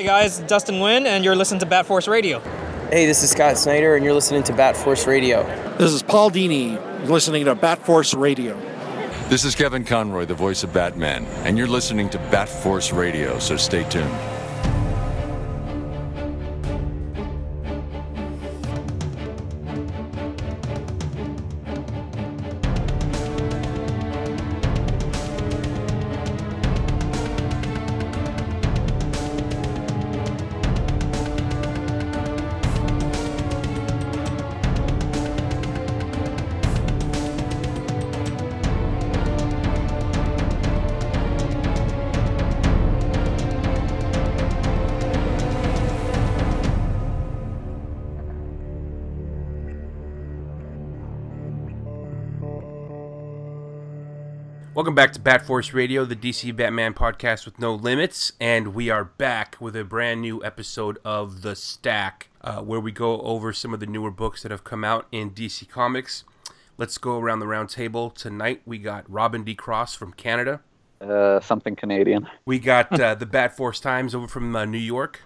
Hey guys, Dustin Nguyen, and you're listening to Bat Force Radio. Hey, this is Scott Snyder, and you're listening to Bat Force Radio. This is Paul Dini, listening to Bat Force Radio. This is Kevin Conroy, the voice of Batman, and you're listening to Bat Force Radio, so stay tuned. Welcome back to Bat Force Radio, the DC Batman podcast with no limits, and we are back with a brand new episode of The Stack, uh, where we go over some of the newer books that have come out in DC Comics. Let's go around the round table. Tonight we got Robin D. Cross from Canada. Uh, something Canadian. We got uh, the Bat Force Times over from uh, New York.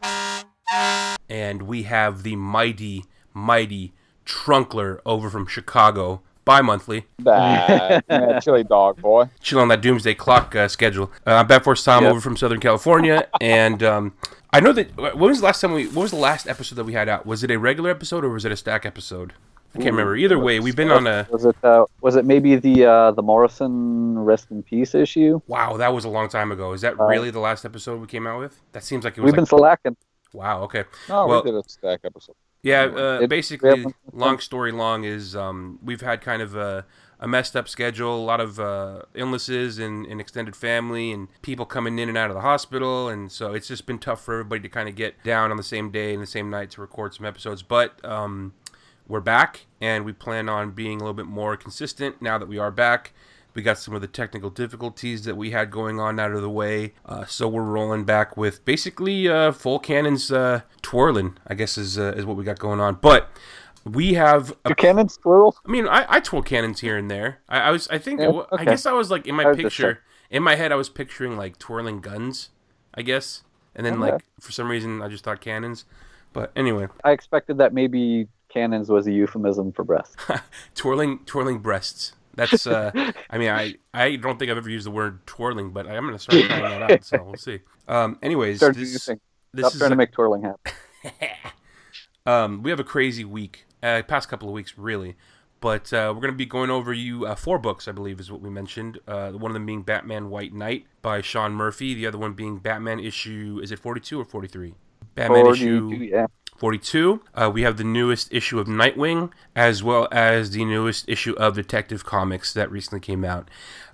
And we have the mighty, mighty Trunkler over from Chicago. Bi monthly. Bad. Man, chili dog, boy. chill on that doomsday clock uh, schedule. Uh, I'm Bat Force Tom Yep. over from Southern California, and um, I know that. When was the last time we? What was the last episode that we had out? Was it a regular episode or was it a stack episode? I can't remember. Either way, we've been on a. Was it uh, was it maybe the uh, the Morrison rest in peace issue? Wow, that was a long time ago. Is that Uh, really the last episode we came out with? That seems like it was. We've like, been slacking. wow. Okay. No, Well- we did a stack episode. Yeah. Uh, It- basically, long story long is um, we've had kind of a, a messed up schedule, a lot of uh, illnesses and, and extended family, and people coming in and out of the hospital, and so it's just been tough for everybody to kind of get down on the same day and the same night to record some episodes. But um, we're back, and we plan on being a little bit more consistent now that we are back. We got some of the technical difficulties that we had going on out of the way, uh, so we're rolling back with basically uh, full cannons uh, twirling. I guess is uh, is what we got going on. But we have a Do cannons twirl? I mean, I, I twirl cannons here and there. I, I was, I think, Yeah, wa- I guess I was like in my I was just picture, in my head, I was picturing like twirling guns, I guess, and then Okay. like for some reason I just thought cannons. But anyway, I expected that maybe cannons was a euphemism for breasts. twirling, twirling breasts. That's, uh, I mean, I, I don't think I've ever used the word twirling, but I'm gonna start trying that out. So we'll see. Um, anyways, Start this, using. this Stop is trying to make twirling happen. Um, we have a crazy week, uh, past couple of weeks really, but uh, we're gonna be going over you uh, four books, I believe, is what we mentioned. Uh, one of them being Batman White Knight by Sean Murphy. The other one being Batman issue, is it forty-two or forty-three? Batman 42, issue yeah. 42. Uh, we have the newest issue of Nightwing, as well as the newest issue of Detective Comics that recently came out.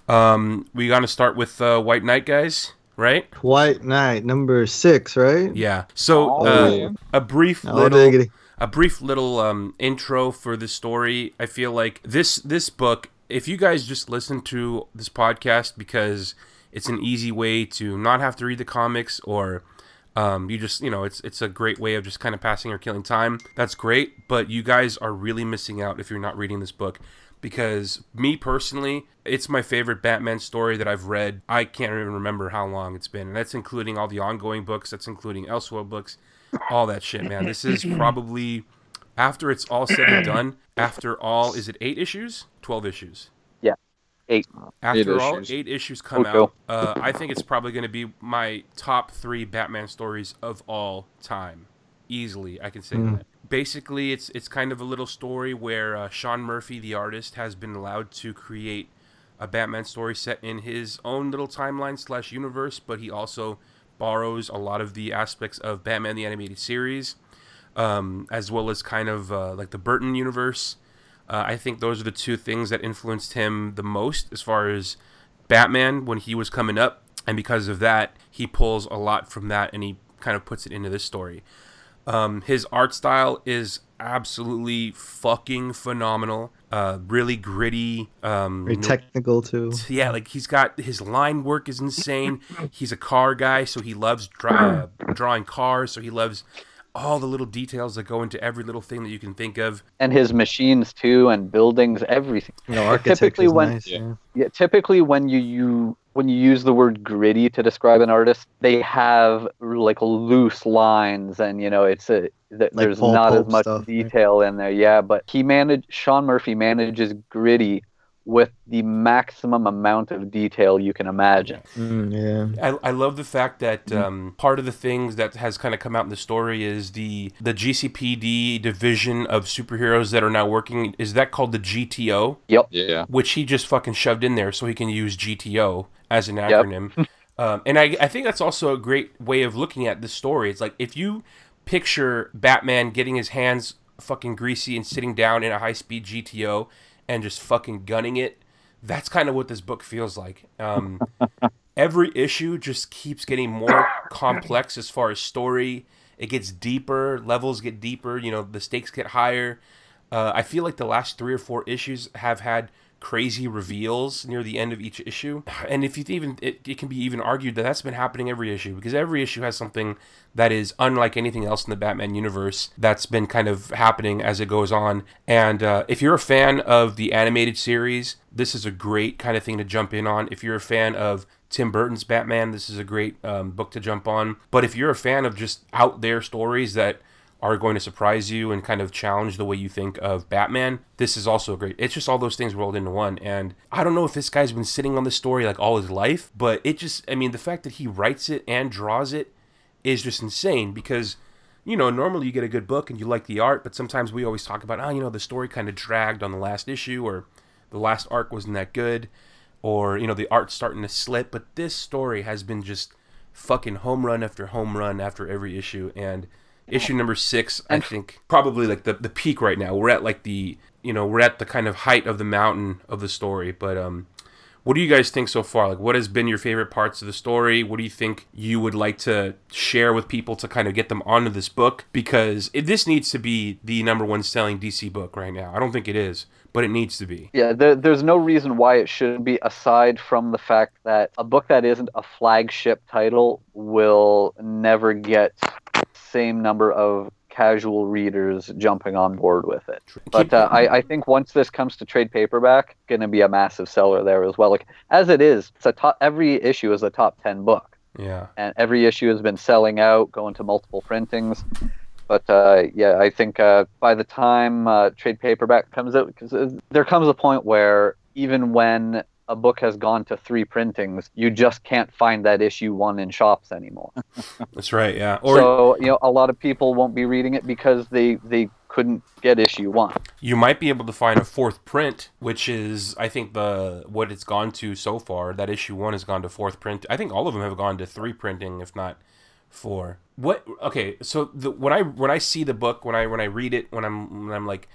Um, we gonna start with uh, White Knight, guys, right? White Knight number six, right? Yeah. So Oh, uh, yeah. a brief Oh, little diggity. a brief little um, intro for this story. I feel like this this book, if you guys just listen to this podcast because it's an easy way to not have to read the comics or um, you just you know it's it's a great way of just kind of passing or killing time. That's great, but you guys are really missing out if you're not reading this book because me personally, it's my favorite Batman story that I've read. I can't even remember how long it's been, and that's including all the ongoing books. That's including Elseworld books, all that shit, man. This is probably after it's all said and done. After all, is it eight issues? Twelve issues. Eight. After Eight all, issues. eight issues come Okay. out. Uh, I think it's probably going to be my top three Batman stories of all time. Easily, I can say that. Basically, it's it's kind of a little story where uh, Sean Murphy, the artist, has been allowed to create a Batman story set in his own little timeline slash universe, but he also borrows a lot of the aspects of Batman the animated series, um, as well as kind of uh, like the Burton universe. Uh, I think those are the two things that influenced him the most as far as Batman when he was coming up, and because of that, he pulls a lot from that and he kind of puts it into this story. Um, his art style is absolutely fucking phenomenal. Uh, really gritty. Um, Very technical too. yeah, like he's got his line work is insane. he's a car guy, so he loves dra- uh, drawing cars. So he loves all the little details that go into every little thing that you can think of. And his machines too, and buildings, everything. You know, architecture typically is when nice. Yeah. Yeah. yeah, typically when you you when you use the word gritty to describe an artist, they have like loose lines, and you know it's a th- there's Paul not as much stuff, right? detail in there. Yeah, but he managed. Sean Murphy manages gritty with the maximum amount of detail you can imagine. Mm, yeah. I, I love the fact that um, part of the things that has kind of come out in the story is the the GCPD division of superheroes that are now working. Is that called the GTO? Yep. Yeah. Which he just fucking shoved in there so he can use GTO as an acronym. um, and I, I think that's also a great way of looking at the story. It's like if you picture Batman getting his hands fucking greasy and sitting down in a high speed GTO and just fucking gunning it, that's kind of what this book feels like. Um, every issue just keeps getting more complex as far as story. It gets deeper, levels get deeper, you know, the stakes get higher. Uh, I feel like the last three or four issues have had crazy reveals near the end of each issue. And if you even, it, it can be even argued that that's been happening every issue because every issue has something that is unlike anything else in the Batman universe that's been kind of happening as it goes on. And uh, if you're a fan of the animated series, this is a great kind of thing to jump in on. If you're a fan of Tim Burton's Batman, this is a great um, book to jump on. But if you're a fan of just out there stories that are going to surprise you and kind of challenge the way you think of Batman, this is also great. It's just all those things rolled into one. And I don't know if this guy's been sitting on this story like all his life, but it just, I mean, the fact that he writes it and draws it is just insane because you know, normally you get a good book and you like the art, but sometimes we always talk about, oh, you know, the story kind of dragged on the last issue or the last arc wasn't that good or, you know, the art's starting to slip. But this story has been just fucking home run after home run after every issue. And issue number six, I think, probably like the, the peak right now. We're at like the, you know, we're at the kind of height of the mountain of the story. But, um, what do you guys think so far? Like, what has been your favorite parts of the story? What do you think you would like to share with people to kind of get them onto this book? Because it, this needs to be the number one selling DC book right now. I don't think it is, but it needs to be. Yeah, there, there's no reason why it shouldn't be, aside from the fact that a book that isn't a flagship title will never get same number of casual readers jumping on board with it. But uh, I, I think once this comes to trade paperback, going to be a massive seller there as well. Like as it is, it's a top. Every issue is a top ten book, Yeah. and every issue has been selling out, going to multiple printings. But uh, yeah, I think uh, by the time uh, trade paperback comes out, because there comes a point where even when a book has gone to three printings, you just can't find that issue one in shops anymore. That's right. Yeah. Or so you know, a lot of people won't be reading it because they they couldn't get issue one. you might be able to find a fourth print, which is, I think, the what it's gone to so far. That issue one has gone to fourth print. I think all of them have gone to three printing, if not four. What? Okay. So the, when I when I see the book, when I when I read it, when I'm when I'm like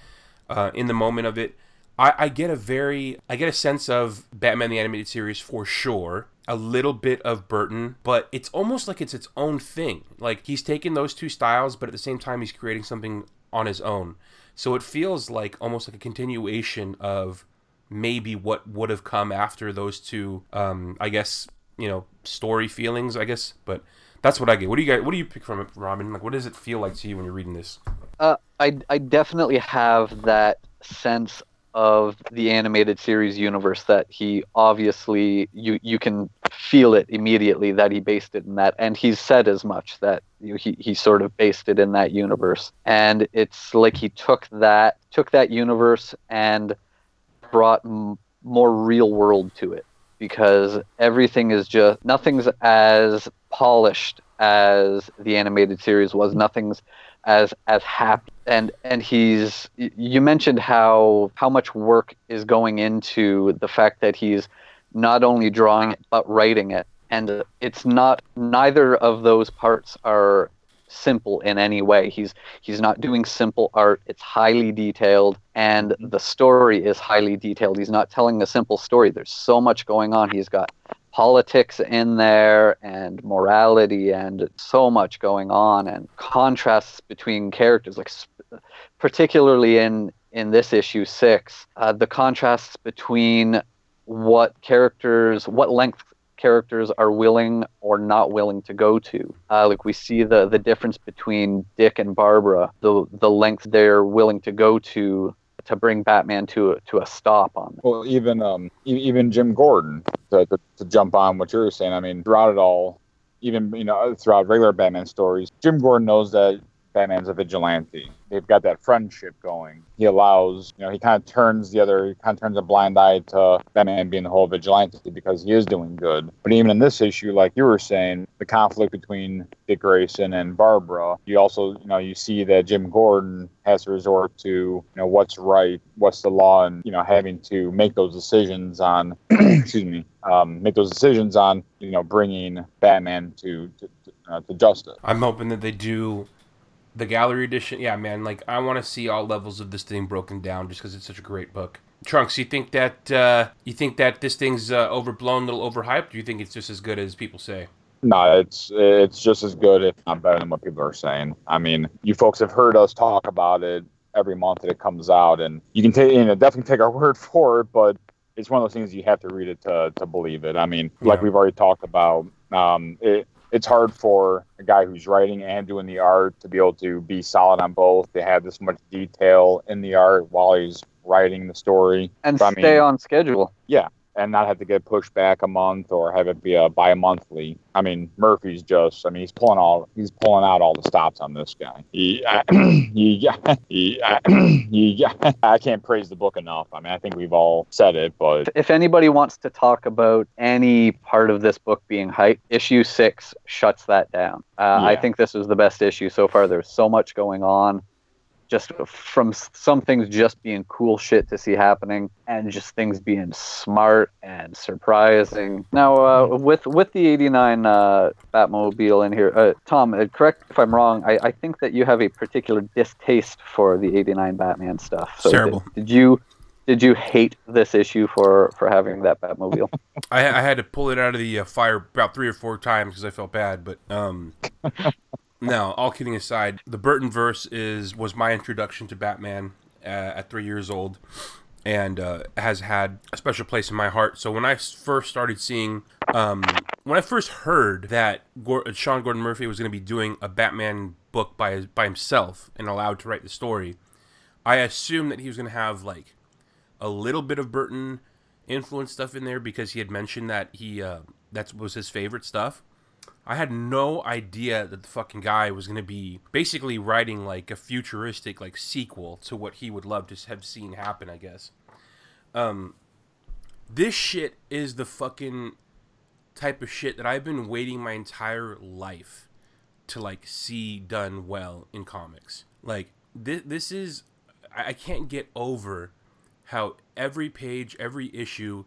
uh, in the moment of it, I, I get a very I get a sense of Batman the animated series for sure. A little bit of Burton, but it's almost like it's its own thing. Like he's taken those two styles, but at the same time he's creating something on his own. So it feels like almost like a continuation of maybe what would have come after those two um I guess, you know, story feelings, I guess. But that's what I get. What do you guys what do you pick from it, Robin? Like what does it feel like to you when you're reading this? Uh, I I definitely have that sense of the animated series universe that he obviously you you can feel it immediately that he based it in that and he's said as much that you know, he he sort of based it in that universe and it's like he took that took that universe and brought m- more real world to it because everything is just nothing's as polished as the animated series was. Nothing's as as happy and and he's you mentioned how how much work is going into the fact that he's not only drawing it but writing it. And it's not neither of those parts are simple in any way. He's he's not doing simple art. It's highly detailed and the story is highly detailed. He's not telling a simple story. There's so much going on. He's got politics in there and morality and so much going on and contrasts between characters. Like particularly in in this issue 6 uh, the contrasts between what characters what length characters are willing or not willing to go to uh, like we see the the difference between Dick and Barbara the the length they're willing to go to to bring Batman to to a stop on this. Well, even um, even Jim Gordon to, to, to jump on what you're saying. I mean, throughout it all, even you know throughout regular Batman stories, Jim Gordon knows that Batman's a vigilante. They've got that friendship going. He allows, you know, he kind of turns the other, he kind of turns a blind eye to Batman being the whole vigilante because he is doing good. But even in this issue, like you were saying, the conflict between Dick Grayson and Barbara, you also, you know, you see that Jim Gordon has to resort to, you know, what's right, what's the law, and you know, having to make those decisions on, excuse me, um, make those decisions on, you know, bringing Batman to to, to, uh, to justice. I'm hoping that they do the gallery edition. Yeah, man. Like I want to see all levels of this thing broken down, just because it's such a great book. Trunks, you think that uh, you think that this thing's uh, overblown, a little overhyped? Do you think it's just as good as people say? No, it's it's just as good, if not better, than what people are saying. I mean, you folks have heard us talk about it every month that it comes out, and you can take, you know, definitely take our word for it, but it's one of those things you have to read it to to believe it. I mean, like we've already talked about, um, it it's hard for a guy who's writing and doing the art to be able to be solid on both. to have this much detail in the art while he's writing the story And I stay mean- on schedule. And not have to get pushed back a month or have it be a bi-monthly. I mean, Murphy's just, I mean, he's pulling all, he's pulling out all the stops on this guy. He, he, he, he, I can't praise the book enough. I mean, I think we've all said it, but If anybody wants to talk about any part of this book being hype, issue six shuts that down. Uh, I think this was the best issue so far. There's so much going on, just from some things just being cool shit to see happening, and just things being smart and surprising. Now, uh, with with the '89 uh, Batmobile in here, uh, Tom, uh, correct if I'm wrong. I, I think that you have a particular distaste for the '89 Batman stuff. So Terrible. Did, did you? Did you hate this issue for for having that Batmobile? I, I had to pull it out of the uh, fire about three or four times because I felt bad. But um, no, all kidding aside, the Burton verse is was my introduction to Batman uh, at three years old, and uh, has had a special place in my heart. So when I first started seeing, um, when I first heard that Gor- Sean Gordon Murphy was going to be doing a Batman book by by himself and allowed to write the story, I assumed that he was going to have like a little bit of Burton influence stuff in there because he had mentioned that he uh, that was his favorite stuff. I had no idea that the fucking guy was gonna be basically writing like a futuristic like sequel to what he would love to have seen happen. I guess. Um, this shit is the fucking type of shit that I've been waiting my entire life to like see done well in comics. Like this, this is I I can't get over how every page, every issue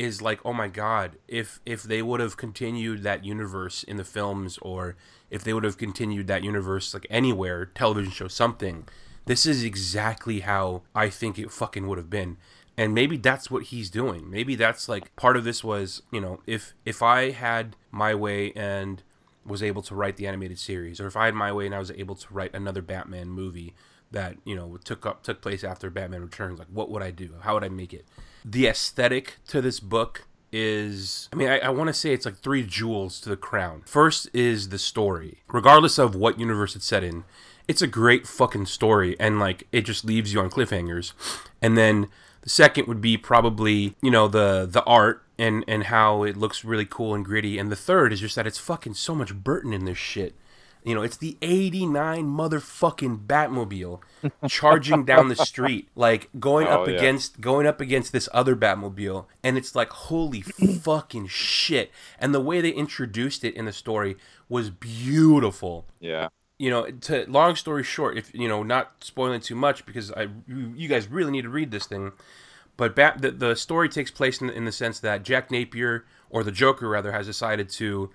is like, oh my god, if if they would have continued that universe in the films or if they would have continued that universe like anywhere, television show, something, this is exactly how I think it fucking would have been. And maybe that's what he's doing. Maybe that's like part of this was, you know, if if I had my way and was able to write the animated series, or if I had my way and I was able to write another Batman movie that you know took up took place after Batman Returns, like what would I do? How would I make it? The aesthetic to this book is, I mean, I, I want to say it's like three jewels to the crown. First is the story, regardless of what universe it's set in. It's a great fucking story, and like it just leaves you on cliffhangers. And then the second would be probably you know the the art and and how it looks really cool and gritty. And the third is just that it's fucking so much Burton in this shit. You know, it's the 89 motherfucking Batmobile charging down the street, like going Oh, up yeah. against going up against this other Batmobile, and it's like holy fucking shit. And the way they introduced it in the story was beautiful yeah. you know, to long story short, if you know, not spoiling too much because I you you guys really need to read this thing. But Bat, the, the story takes place in, in the sense that Jack Napier, or the Joker rather, has decided to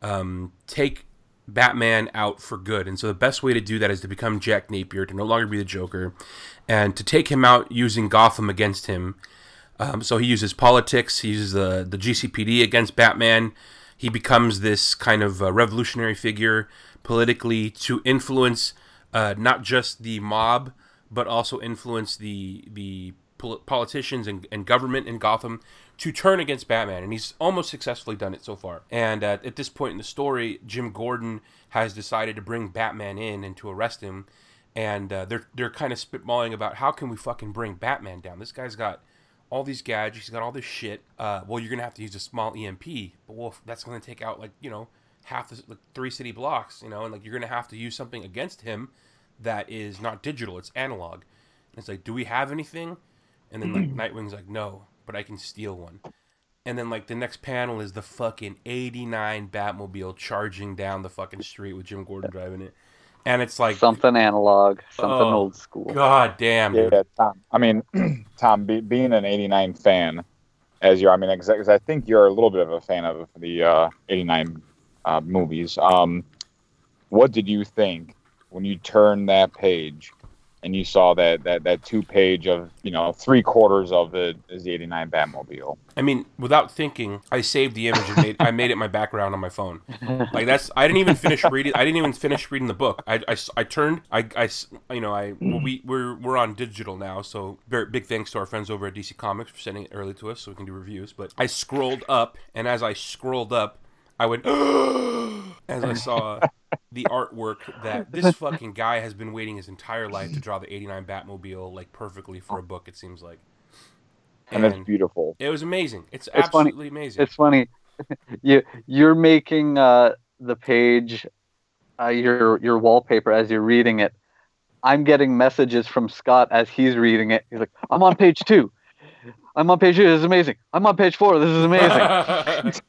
um, take Batman out for good. And so the best way to do that is to become Jack Napier, to no longer be the Joker, and to take him out using Gotham against him. Um, so he uses politics, he uses the, the GCPD against Batman. He becomes this kind of revolutionary figure politically to influence uh, not just the mob, but also influence the the pol- politicians and, and government in Gotham to turn against Batman. And he's almost successfully done it so far. And uh, at this point in the story, Jim Gordon has decided to bring Batman in and to arrest him. and uh, they're they're kind of spitballing about how can we fucking bring Batman down. This guy's got all these gadgets, he's got all this shit. Uh, well, you're gonna have to use a small EMP, but well, that's gonna take out like you know half the like, three city blocks, you know, and like you're gonna have to use something against him that is not digital, it's analog. And it's like, do we have anything? And then like Nightwing's like, no, but I can steal one. And then like the next panel is the fucking '89 Batmobile charging down the fucking street with Jim Gordon driving it, and it's like something analog, something Oh, old school. God damn, Yeah, yeah, Tom. I mean, Tom, be, being an '89 fan, as you're, I mean, because I think you're a little bit of a fan of the uh, '89 uh, movies. Um, what did you think when you turned that page and you saw that that that two page of you know three quarters of it is the '89 Batmobile? I mean, without thinking, I saved the image and made I made it my background on my phone. Like that's I didn't even finish reading. I didn't even finish reading the book. I, I, I turned. I, I s- you know I well, we we're we're on digital now, so very big thanks to our friends over at DC Comics for sending it early to us so we can do reviews. But I scrolled up, and as I scrolled up, I went as I saw the artwork that this fucking guy has been waiting his entire life to draw the '89 Batmobile like perfectly for a book. It seems like. And it's beautiful. It was amazing. It's, It's funny. absolutely amazing. It's funny. you you're making uh, the page uh, your your wallpaper as you're reading it. I'm getting messages from Scott as he's reading it. He's like, "I'm on page two. I'm on page two. This is amazing. I'm on page four. This is amazing."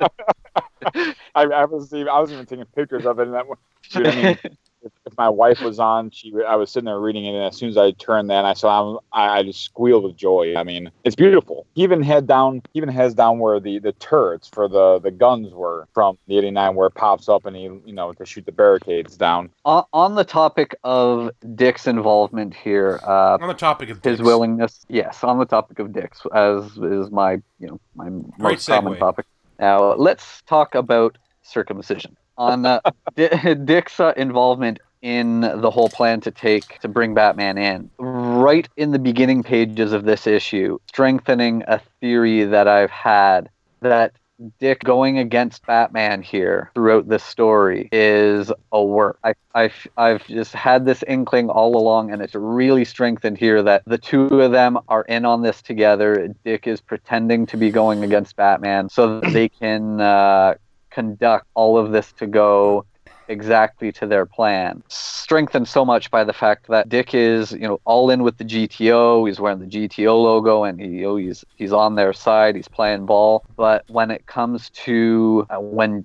I, I was even, I was even taking pictures of it, and that one- dude, I mean, if, if my wife was on, she I was sitting there reading it, and as soon as I turned that, and I saw, I, I just squealed with joy. I mean, it's beautiful. He even head down, he even heads down where the the turrets for the the guns were from the '89, where it pops up and he, you know, to shoot the barricades down. on, on the topic of Dick's involvement here, uh, on the topic of his dicks. willingness, yes, on the topic of Dick's, as is my you know my most common topic. Now let's talk about circumcision. On uh, Di- Dick's uh, involvement in the whole plan to take to bring Batman in, right in the beginning pages of this issue, strengthening a theory that I've had that Dick going against Batman here throughout this story is a work. I, I've, I've just had this inkling all along, and it's really strengthened here that the two of them are in on this together. Dick is pretending to be going against Batman so that they can uh, conduct all of this to go exactly to their plan. Strengthened so much by the fact that Dick is, you know, all in with the GTO. He's wearing the GTO logo, and he, you know, he's he's on their side. He's playing ball. But when it comes to uh, when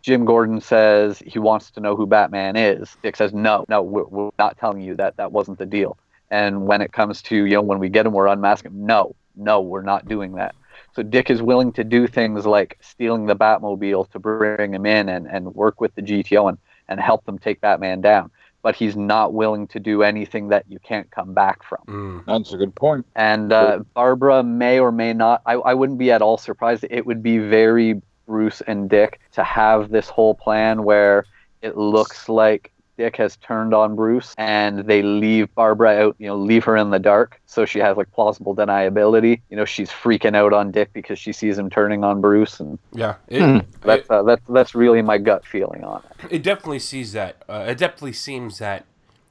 Jim Gordon says he wants to know who Batman is, Dick says, "No, no, we're, we're not telling you that. That wasn't the deal." And when it comes to, you know, when we get him, we're unmasking him. No, no, we're not doing that. So Dick is willing to do things like stealing the Batmobile to bring him in and, and work with the GTO and, and help them take Batman down. But he's not willing to do anything that you can't come back from. Mm. That's a good point. And uh, Barbara may or may not, I, I wouldn't be at all surprised. It would be very Bruce and Dick to have this whole plan where it looks like Dick has turned on Bruce and they leave Barbara out, you know, leave her in the dark. So she has like plausible deniability. You know, she's freaking out on Dick because she sees him turning on Bruce. And Yeah, it, that's, uh, that's, that's really my gut feeling on it. it definitely sees that. Uh, it definitely seems that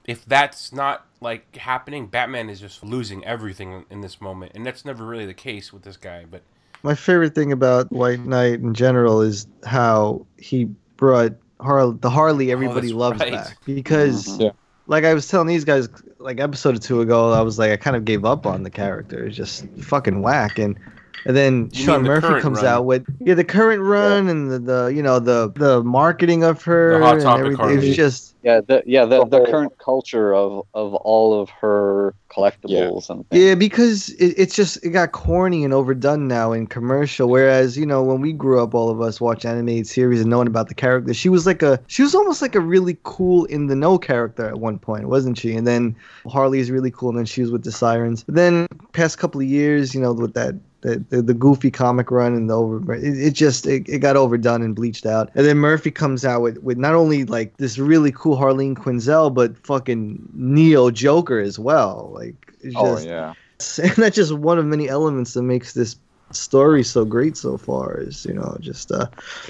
if that's not like happening, Batman is just losing everything in this moment, and that's never really the case with this guy. But My favorite thing about White Knight in general is how he brought Har- the Harley oh, everybody that's loves right. back because Yeah. like I was telling these guys like episode or two ago, I was like I kind of gave up on the character. It's just fucking whack and and then You Sean mean the Murphy comes run? out with yeah the current run and the, the you know the the marketing of her The Hot and everything. It's just Yeah, the, yeah, the, The the whole- current culture of, of all of her collectibles and things. Yeah, because it, it's just it got corny and overdone now in commercial. Whereas you know when we grew up, all of us watched animated series and knowing about the character, she was like a she was almost like a really cool in the know character at one point, wasn't she? And then Harley is really cool, and then she was with the Sirens. But then past couple of years, you know, with that. The, the, the goofy comic run and the over it, it just it, it got overdone and bleached out and then murphy comes out with, with not only like this really cool harleen quinzel but fucking neo joker as well like it's Oh yeah. and that's just one of many elements that makes this story so great so far is you know just uh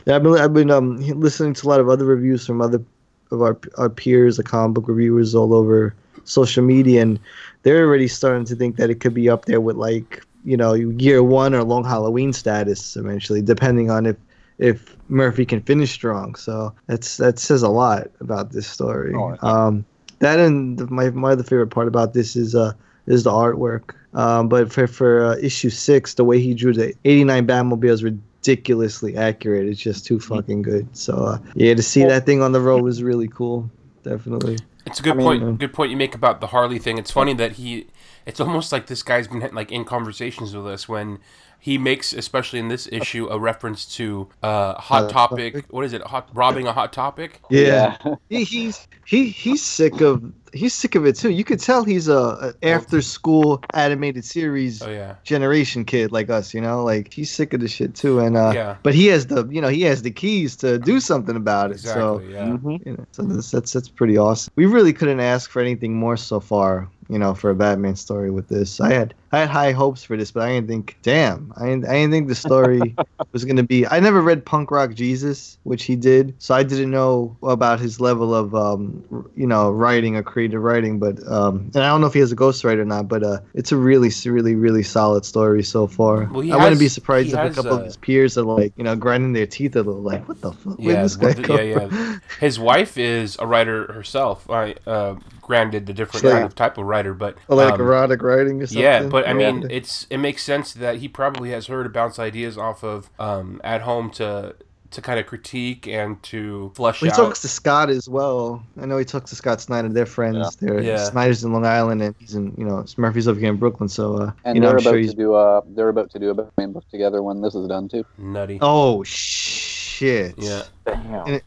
i've been i've been um listening to a lot of other reviews from other of our our peers, the comic book reviewers all over social media, and they're already starting to think that it could be up there with like you know year one or long Halloween status eventually, depending on if if Murphy can finish strong. So that's that says a lot about this story. Oh, yeah. Um, that and the- my my other favorite part about this is uh is the artwork. Um, but for for uh, issue six, the way he drew the '89 Batmobile is ridiculously accurate. It's just too fucking good. So uh, yeah, to see that thing on the road was really cool. Definitely. It's a good mean, point. Good point you make about the Harley thing. It's funny that he. It's almost like this guy's been like in conversations with us when he makes, especially in this issue, a reference to uh, hot Hot topic. Topic? What is it? Hot robbing a hot topic. Yeah. he, he's he he's sick of he's sick of it too. You could tell he's a, a after school animated series Oh yeah. generation kid like us, you know, like he's sick of the shit too. And uh, Yeah. but he has the you know he has the keys to do something about it. So Exactly. Yeah. Mhm. you know, so that's, that's that's pretty awesome. We really couldn't ask for anything more so far, you know, for a Batman story with this. I had I had high hopes for this, but I didn't think, damn, I didn't, I didn't think the story was gonna be. I never read Punk Rock Jesus, which he did, so I didn't know about his level of, um, you know, writing or creative writing. But um, and I don't know if he has a ghostwriter or not, but uh, it's a really, really, really solid story so far. Well, I wouldn't be surprised if has, a couple uh, of his peers are like, you know, grinding their teeth a little, like, what the fuck? Yeah, this guy the- yeah, yeah. His wife is a writer herself. I uh, granted the different kind of type of writer, but like um, erotic writing or something. Yeah, but I Yeah. mean, it's it makes sense that he probably has her to bounce ideas off of um, at home to to kind of critique and to flesh he out. talks to Scott as well. I know he talks to Scott Snyder. They're friends. They're Yeah. Snyder's in Long Island, and he's in you know Murphy's over here in Brooklyn. So uh, And you know, they're I'm about sure to he's. do a they're about to do a Batman book together when this is done too. Nutty. Oh shit! Yeah, Damn.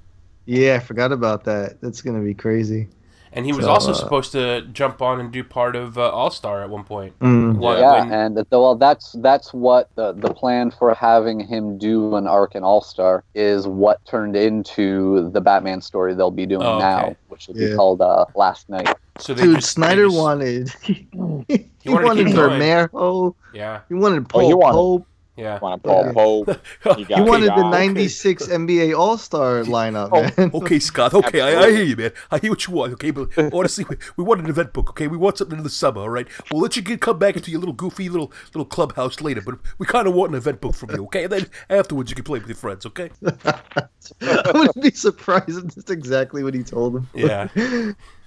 yeah, I forgot about that. That's gonna be crazy. And he was So, also uh, supposed to jump on and do part of uh, All Star at one point. Mm. Wha- yeah, when- and th- well, that's that's what the the plan for having him do an arc in All Star is what turned into the Batman story they'll be doing Oh, okay. now, which will be called uh, Last Knight. so they Dude, just- they Snyder just- wanted. he, wanted to wanted keep going. Yeah, He wanted Oh, Paul he wanted- Pope. Yeah. Want to Paul Yeah. Pope? You got He wanted the God. '96 NBA All Star lineup, man. Okay, Scott. Okay, I, I hear you, man. I hear what you want. Okay, but honestly, we, we want an event book. Okay, we want something in the summer. All right, we'll let you get come back into your little goofy little little clubhouse later, but we kind of want an event book from you. Okay, and then afterwards you can play with your friends. Okay. I wouldn't be surprised if that's exactly what he told him. Yeah.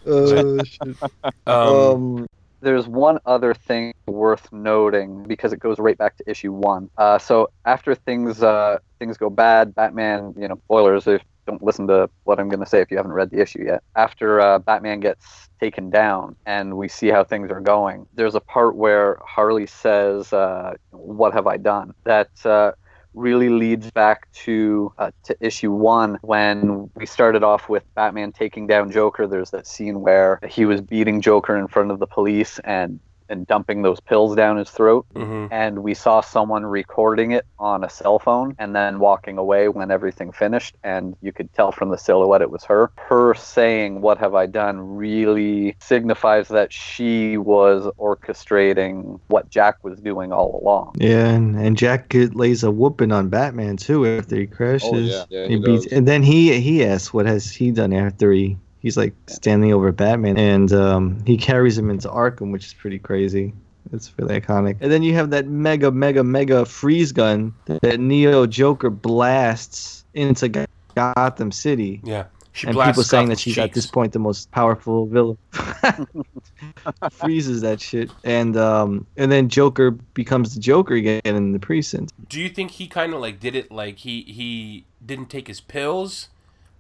Oh shit. Um, Um, There's one other thing worth noting because it goes right back to issue one. Uh, so after things uh, things go bad, Batman, you know, spoilers. If don't listen to what I'm going to say if you haven't read the issue yet. After uh, Batman gets taken down and we see how things are going, there's a part where Harley says, uh, "What have I done?" That uh, really leads back to uh, to issue one when we started off with Batman taking down Joker. There's that scene where he was beating Joker in front of the police and and dumping those pills down his throat. mhm. And we saw someone recording it on a cell phone and then walking away when everything finished. And you could tell from the silhouette it was her. Her saying, What have I done? really signifies that she was orchestrating what Jack was doing all along. yeah, and, and Jack get- lays a whooping on Batman too after he crashes. Oh, yeah. Yeah, he he beats, and then he he asks, "What has he done after he?" He's like standing over Batman, and um, he carries him into Arkham, which is pretty crazy. It's really iconic. And then you have that mega, mega, mega freeze gun that Neo Joker blasts into Gotham City. Yeah. She and people saying that she's at this point the most powerful villain. Freezes that shit, and um, and then Joker becomes the Joker again in the precinct. Do you think he kind of like did it like he he didn't take his pills,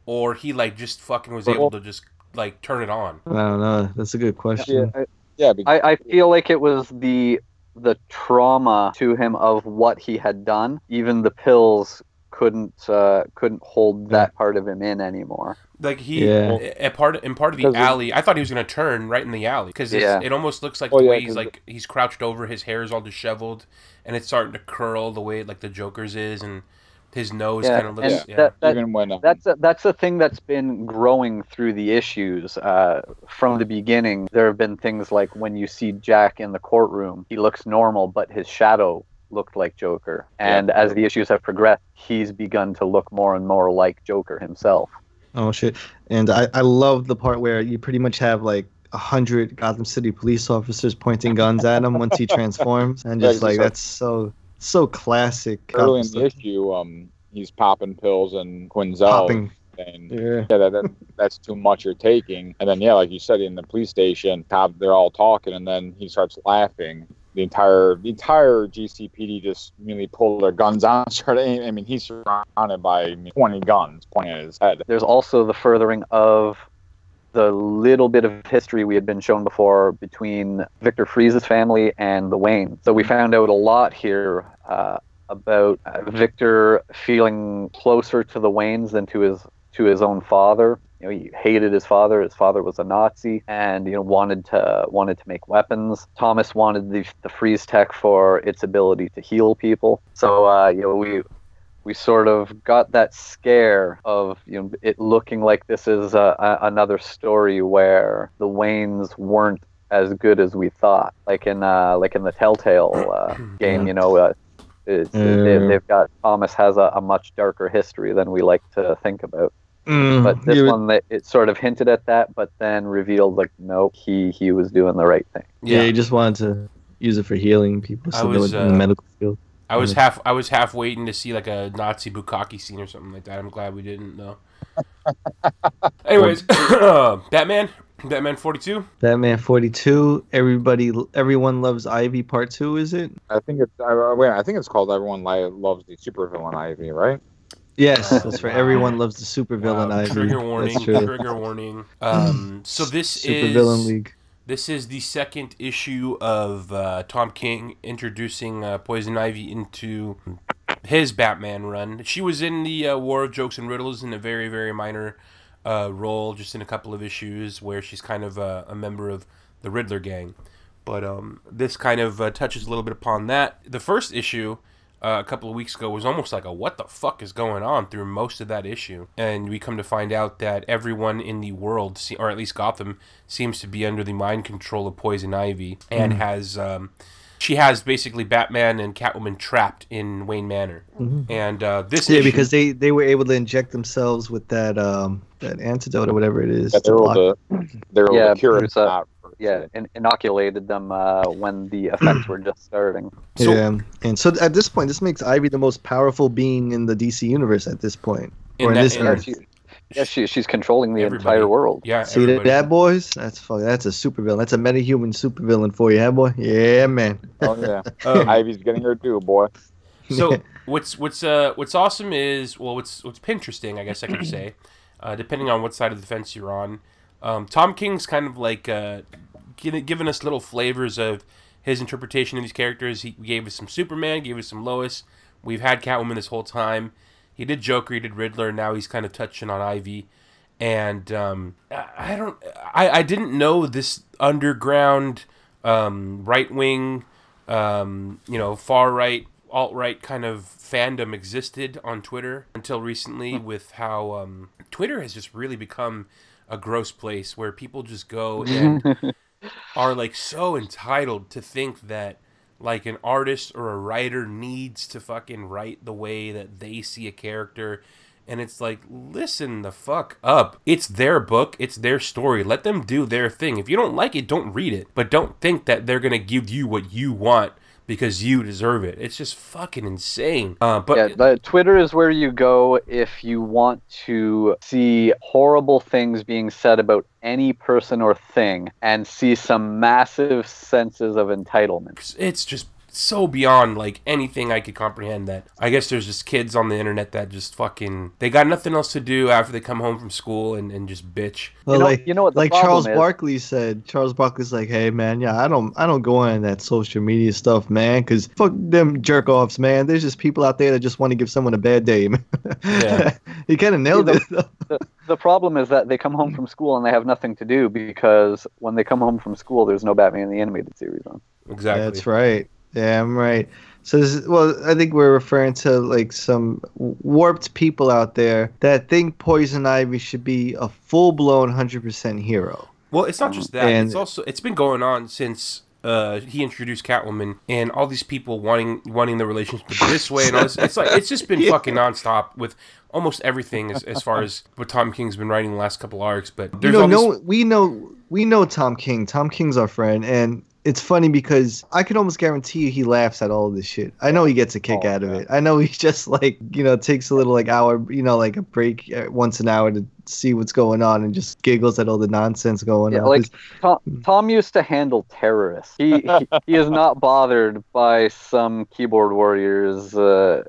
or he like just fucking was able to just like turn it on? I don't know. That's a good question. I, Yeah, because, I, I feel like it was the the trauma to him of what he had done. Even the pills couldn't uh, couldn't hold that part of him in anymore. Like he, Yeah. a part in part of the Because it- alley. I thought he was gonna turn right in the alley because Yeah. it almost looks like Oh, the yeah, way he's 'cause like he's crouched over, his hair is all disheveled, and it's starting to curl the way like the Joker's is, and his nose Yeah, kind of looks. and Yeah, that, that, even when um, that's a, that's a thing that's been growing through the issues uh, from the beginning. There have been things like when you see Jack in the courtroom, he looks normal, but his shadow looked like Joker. And as the issues have progressed, he's begun to look more and more like Joker himself. Oh shit! And I I love the part where you pretty much have like a hundred Gotham City police officers pointing guns at him once he transforms, and Yeah, just like so- that's so so classic. Early in Gotham the issue, um, he's popping pills and Quinzel. Popping. And Yeah. yeah, that, that, that's too much you're taking. And then, yeah, like you said, in the police station, cop, they're all talking, and then he starts laughing. The entire the entire GCPD just immediately pull their guns out, start aiming. I mean, he's surrounded by 20 guns pointing at his head. There's also the furthering of the little bit of history we had been shown before between Victor Fries's family and the Wayne. So we found out a lot here uh, about uh, Victor feeling closer to the Waynes than to his to his own father. You know, he hated his father. His father was a Nazi, and you know wanted to wanted to make weapons. Thomas wanted the the freeze tech for its ability to heal people. So uh, you know we we sort of got that scare of you know it looking like this is a, a, another story where the Waynes weren't as good as we thought, like in uh, like in the Telltale uh, game. You know, uh, it's, they, they've got Thomas has a, a much darker history than we like to think about. Mm, But this yeah, one, that it sort of hinted at that, but then revealed like nope, he he was doing the right thing. yeah, he just wanted to use it for healing people so was, in the uh, medical field. I was half I was half waiting to see like a Nazi bukkake scene or something like that. I'm glad we didn't though. Anyways, Batman, Batman 42. Batman 42. Everybody, everyone loves Ivy Part Two. Is it? I think it's uh, wait, I think it's called Everyone Loves the Supervillain Ivy, right? Yes, that's right. Everyone loves the supervillain Wow, Ivy. trigger warning. Trigger warning. Um, so this Supervillain is League. This is the second issue of uh, Tom King introducing uh, Poison Ivy into his Batman run. She was in the uh, War of Jokes and Riddles in a very very minor uh, role, just in a couple of issues where she's kind of a, a member of the Riddler gang. But um, this kind of uh, touches a little bit upon that. The first issue uh, a couple of weeks ago was almost like a what the fuck is going on through most of that issue. And we come to find out that everyone in the world, se- or at least Gotham, seems to be under the mind control of Poison Ivy and Mhm. has. Um, she has basically Batman and Catwoman trapped in Wayne Manor, Mhm. and uh, this Yeah, issue- because they they were able to inject themselves with that um that antidote or whatever it is. Yeah, to they're able block- to they're able Yeah, to cure it. not- Yeah, in- inoculated them uh, when the effects were just starting. yeah, and so at this point, this makes Ivy the most powerful being in the DC universe at this point, or in that- this in- Earth. She, yeah, she, she's controlling the Everybody. entire world. Yeah, See that, everybody. that, boys? That's fuck. That's a supervillain. That's a metahuman supervillain for you, huh, boy? Yeah, man. Oh yeah, Um, Ivy's getting her due, boy. So what's what's uh what's awesome is well what's what's interesting I guess I could say, uh, depending on what side of the fence you're on. Um, Tom King's kind of like uh, gi- giving us little flavors of his interpretation of these characters. He gave us some Superman, gave us some Lois. We've had Catwoman this whole time. He did Joker, he did Riddler. Now he's kind of touching on Ivy, and um, I, I don't. I, I didn't know this underground um, right wing, um, you know, far right, alt right kind of fandom existed on Twitter until recently, with how um, Twitter has just really become a gross place where people just go and are like so entitled to think that like an artist or a writer needs to fucking write the way that they see a character. And it's like listen the fuck up. It's their book. It's their story. Let them do their thing. If you don't like it don't read it. But don't think that they're gonna give you what you want because you deserve it it's just fucking insane uh, but yeah, the, Twitter is where you go if you want to see horrible things being said about any person or thing and see some massive senses of entitlement. it's just so beyond like anything I could comprehend that I guess there's just kids on the internet that just fucking they got nothing else to do after they come home from school and, and just bitch. Well, know- like you know what the like Charles is? Barkley said. Charles Barkley's like, "Hey man, yeah, I don't I don't go on that social media stuff, man, because fuck them jerk offs, man. There's just people out there that just want to give someone a bad day." man." Yeah. he kind of nailed See, it. The, the problem is that they come home from school and they have nothing to do because when they come home from school, there's no Batman in the Animated Series on. Exactly. That's right. Damn right. So, this is, well, I think we're referring to like some warped people out there that think Poison Ivy should be a full blown hundred percent hero. Well, it's not just that. And- it's also it's been going on since uh, he introduced Catwoman, and all these people wanting wanting the relationship this way, and all this. It's like it's just been fucking nonstop with almost everything as, as far as what Tom King's been writing the last couple arcs. But You there's know, all no, we know we know Tom King. Tom King's our friend, and it's funny because I can almost guarantee you he laughs at all of this shit. I know he gets a kick Oh, out of yeah. it. I know he just like you know takes a little like hour, you know, like a break uh, once an hour to see what's going on and just giggles at all the nonsense going Yeah, on. like Tom, Tom used to handle terrorists. He, he he is not bothered by some keyboard warriors uh,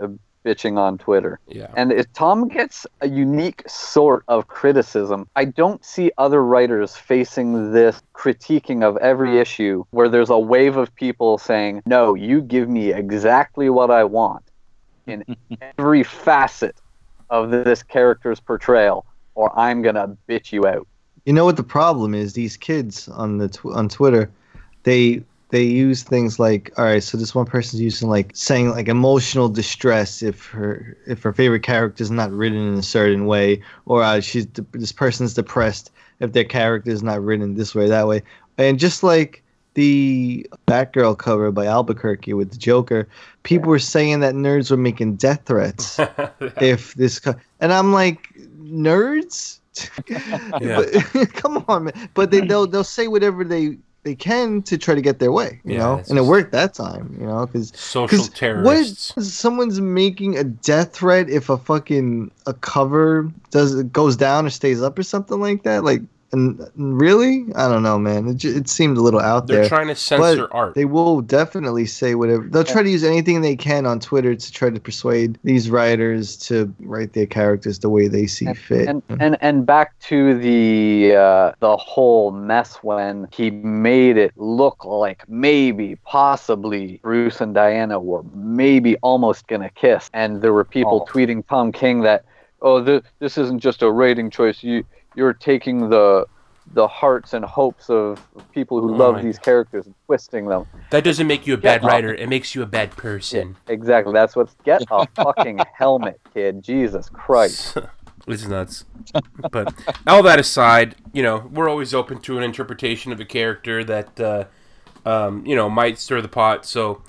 bitching on Twitter. yeah. And if Tom gets a unique sort of criticism, I don't see other writers facing this critiquing of every hmm. issue where there's a wave of people saying, "No, you give me exactly what I want in every facet of this character's portrayal, or I'm gonna bitch you out." You know what the problem is? These kids on the tw- on Twitter, they they use things like, all right, so this one person's using like saying like emotional distress if her if her favorite character is not written in a certain way, or uh, she's de- this person's depressed if their character is not written this way that way, and just like the Batgirl cover by Albuquerque with the Joker, people were saying that nerds were making death threats if this co- and I'm like nerds? Yeah. but, come on man. But they, they'll they'll say whatever they they can to try to get their way you Yeah, know? and it worked that time you know? Because Social terrorists. what someone's making a death threat if a fucking a cover does goes down or stays up or something like that? Like and really i don't know man it, ju- it seemed a little out there. They're trying to censor but art. They will definitely say whatever. They'll try to use anything they can on Twitter to try to persuade these writers to write their characters the way they see fit. and and and back to the uh, the whole mess when he made it look like maybe possibly Bruce and Diana were maybe almost gonna kiss, and there were people Oh. tweeting Tom King that oh this this isn't just a rating choice you you're taking the the hearts and hopes of people who Oh love these characters and twisting them. that doesn't make you a bad Yeah. writer. It makes you a bad person. Exactly. That's what's get a fucking helmet, kid. Jesus Christ. It's nuts. but all that aside, you know, we're always open to an interpretation of a character that, uh, um, you know, might stir the pot. So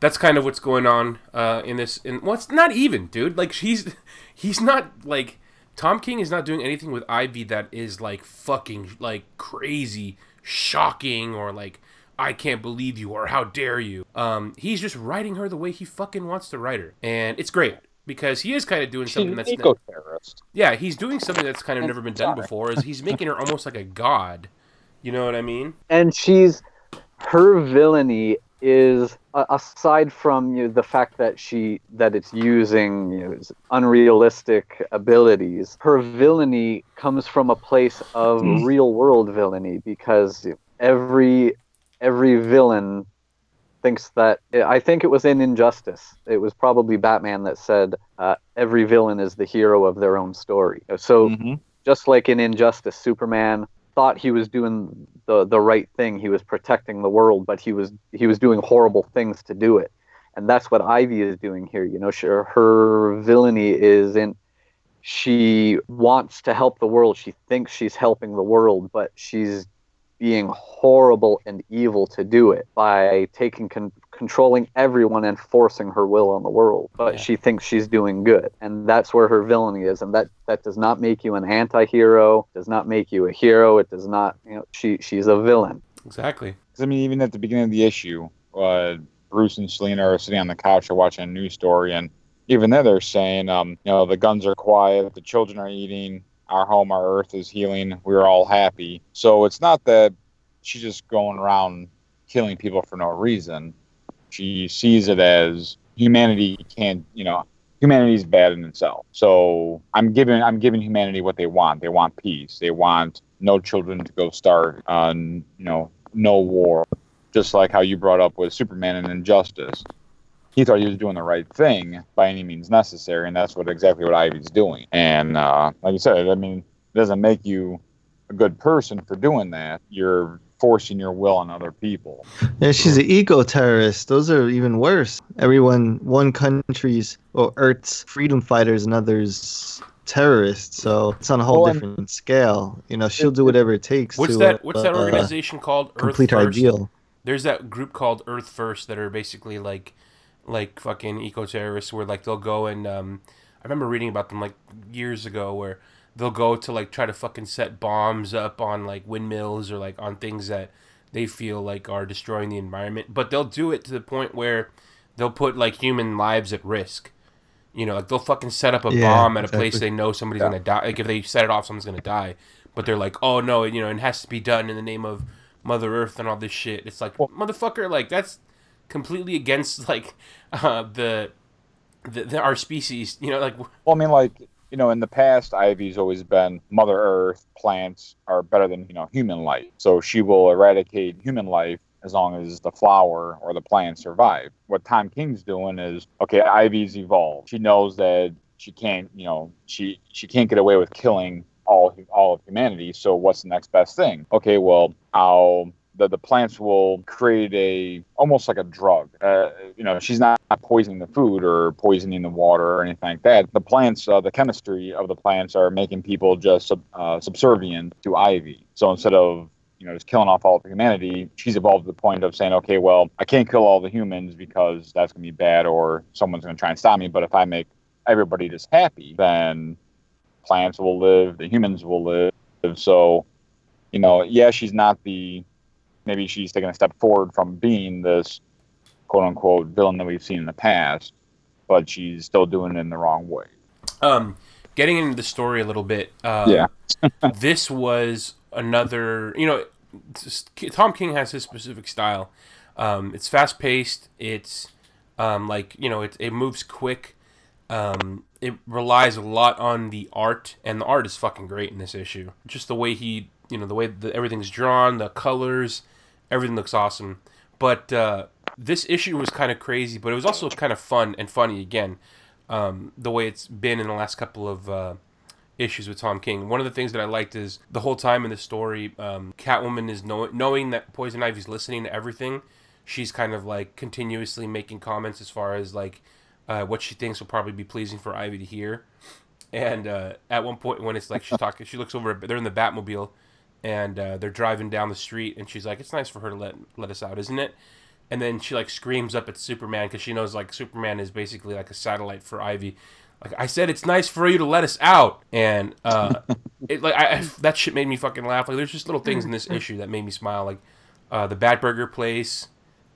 that's kind of what's going on uh, in this. In well, not even, dude. Like he's he's not like Tom King is not doing anything with Ivy that is like fucking like crazy, shocking, or like I can't believe you or how dare you. Um, he's just writing her the way he fucking wants to write her, and it's great because he is kind of doing something an that's eco terrorist. yeah, he's doing something that's kind of never been done before. Is he's making her almost like a god. You know what I mean? and she's her villainy is a- aside from you know, the fact that she that it's using you know, unrealistic abilities her villainy comes from a place of real world villainy because every every villain thinks that i think it was in injustice. It was probably batman that said uh, every villain is the hero of their own story. So just like in Injustice, Superman thought he was doing the the right thing. He was protecting the world, but he was he was doing horrible things to do it. And that's what Ivy is doing here. You know, she, her villainy is in she wants to help the world. She thinks she's helping the world, but she's being horrible and evil to do it by taking con- controlling everyone and forcing her will on the world but Yeah. she thinks she's doing good and that's where her villainy is and that that does not make you an anti-hero does not make you a hero it does not you know she she's a villain Exactly. 'Cause, I mean, even at the beginning of the issue, uh, Bruce and Selena are sitting on the couch or watching a news story, and even there they're saying, um, you know, the guns are quiet, the children are eating, our home, our earth is healing, we're all happy. So it's not that she's just going around killing people for no reason. She sees it as humanity can't, you know, humanity's bad in itself. So I'm giving I'm giving humanity what they want. They want peace. They want no children to go start on, you know, no war. Just like how you brought up with Superman and Injustice. He thought he was doing the right thing by any means necessary, and that's what exactly what Ivy's doing. And uh, like you said, I mean, it doesn't make you a good person for doing that. You're forcing your will on other people. Yeah, she's an eco terrorist. Those are even worse. Everyone, one country's or Earth's freedom fighters and others terrorists. So it's on a whole Well, and- different scale. You know, she'll do whatever it takes What's to that? uh, What's that uh, organization called? complete Earth our First? deal. there's that group called Earth First that are basically like like fucking eco terrorists where like they'll go and um, I remember reading about them like years ago where they'll go to like try to fucking set bombs up on like windmills or like on things that they feel like are destroying the environment, but they'll do it to the point where they'll put like human lives at risk. You know, like they'll fucking set up a Yeah, bomb at a place they know somebody's gonna die. Like if they set it off, someone's gonna die. But they're like, oh no, you know, it has to be done in the name of Mother Earth and all this shit. It's like, motherfucker, like that's completely against like uh, the, the, the our species. You know, like Well, I mean, like you know, in the past, Ivy's always been Mother Earth. Plants are better than you know human life, so she will eradicate human life as long as the flower or the plant survive. What Tom King's doing is okay. Ivy's evolved. She knows that she can't, you know, she she can't get away with killing all all of humanity. So what's the next best thing? Okay, well, I'll the, the plants will create a almost like a drug. Uh, you know, she's not poisoning the food or poisoning the water or anything like that. The plants, uh, the chemistry of the plants are making people just sub, uh, subservient to Ivy. So instead of you know just killing off all of humanity, she's evolved to the point of saying, okay, well, I can't kill all the humans because that's gonna be bad or someone's gonna try and stop me. But if I make everybody just happy, then plants will live, the humans will live. So, you know, yeah, she's not the maybe she's taken a step forward from being this quote unquote villain that we've seen in the past, but she's still doing it in the wrong way. um, getting into the story a little bit. Uh, Yeah. this was another. You know, Tom King has his specific style. Um, it's fast paced. It's um, like you know, it, it moves quick. Um, it relies a lot on the art, and the art is fucking great in this issue. Just the way he, you know, the way the, everything's drawn, the colors, everything looks awesome. But uh, this issue was kind of crazy, but it was also kind of fun and funny again. Um, the way it's been in the last couple of uh, issues with Tom King. One of the things that I liked is the whole time in the story, um, Catwoman is know- knowing that Poison Ivy's listening to everything. She's kind of like continuously making comments as far as like uh, what she thinks will probably be pleasing for Ivy to hear. And uh, at one point, when it's like she's talking, she looks over. They're in the Batmobile, and uh, they're driving down the street, and she's like, "It's nice for her to let let us out, isn't it?" And then she like screams up at Superman because she knows like Superman is basically like a satellite for Ivy. Like I said, it's nice for you to let us out, and uh, it like I, I that shit made me fucking laugh. Like there's just little things in this issue that made me smile, like uh, the Batburger place,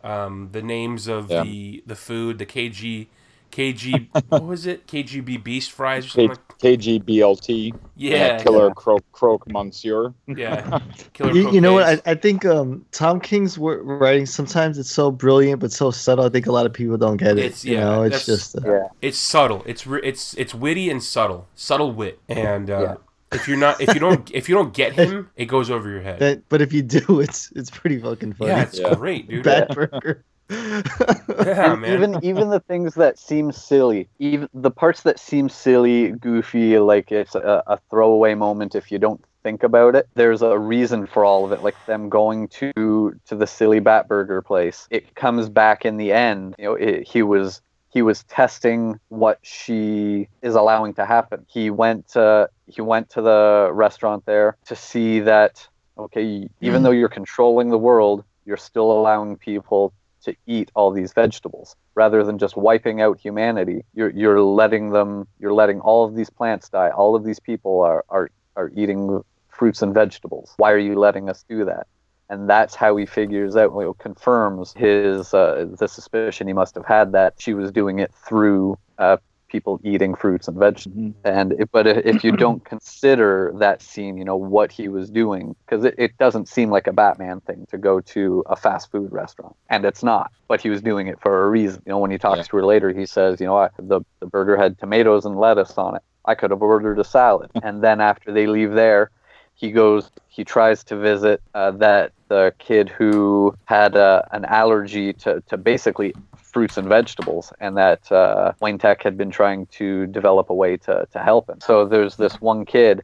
um, the names of Yeah. the the food, the KG KG what was it KGB Beast fries or K- something like KGBLT. Yeah. Killer Croc, Croak Monsieur. yeah. Killer You, you know what? I, I think um, Tom King's writing sometimes it's so brilliant but so subtle. I think a lot of people don't get it. It's- you yeah, know, it's just uh, it's subtle. It's it's it's witty and subtle, subtle wit. And uh, Yeah. if you're not if you don't if you don't get him, it goes over your head. that, but if you do, it's it's pretty fucking funny. yeah, it's Yeah. great, dude. Bad burger. Yeah, man. even even the things that seem silly, even the parts that seem silly, goofy, like it's a, a throwaway moment if you don't think about it. There's a reason for all of it, like them going to to the silly Batburger place. It comes back in the end. You know, it, he was he was testing what she is allowing to happen. He went to he went to the restaurant there to see that okay, even hmm. though you're controlling the world, you're still allowing people to eat all these vegetables rather than just wiping out humanity. You're you're letting them you're letting all of these plants die. All of these people are are are eating fruits and vegetables. Why are you letting us do that? And that's how he figures out, know, confirms his uh, the suspicion he must have had that she was doing it through uh, people eating fruits and vegetables. And if, but if if you don't consider that scene, you know what he was doing, because it, it doesn't seem like a Batman thing to go to a fast food restaurant, and it's not. But he was doing it for a reason. You know, when he talks Yeah. to her later, he says, you know, I, the the burger had tomatoes and lettuce on it. I could have ordered a salad. and then after they leave there, he goes. He tries to visit uh, that the kid who had uh, an allergy to, to basically fruits and vegetables, and that uh, Wayne Tech had been trying to develop a way to, to help him. So there's this one kid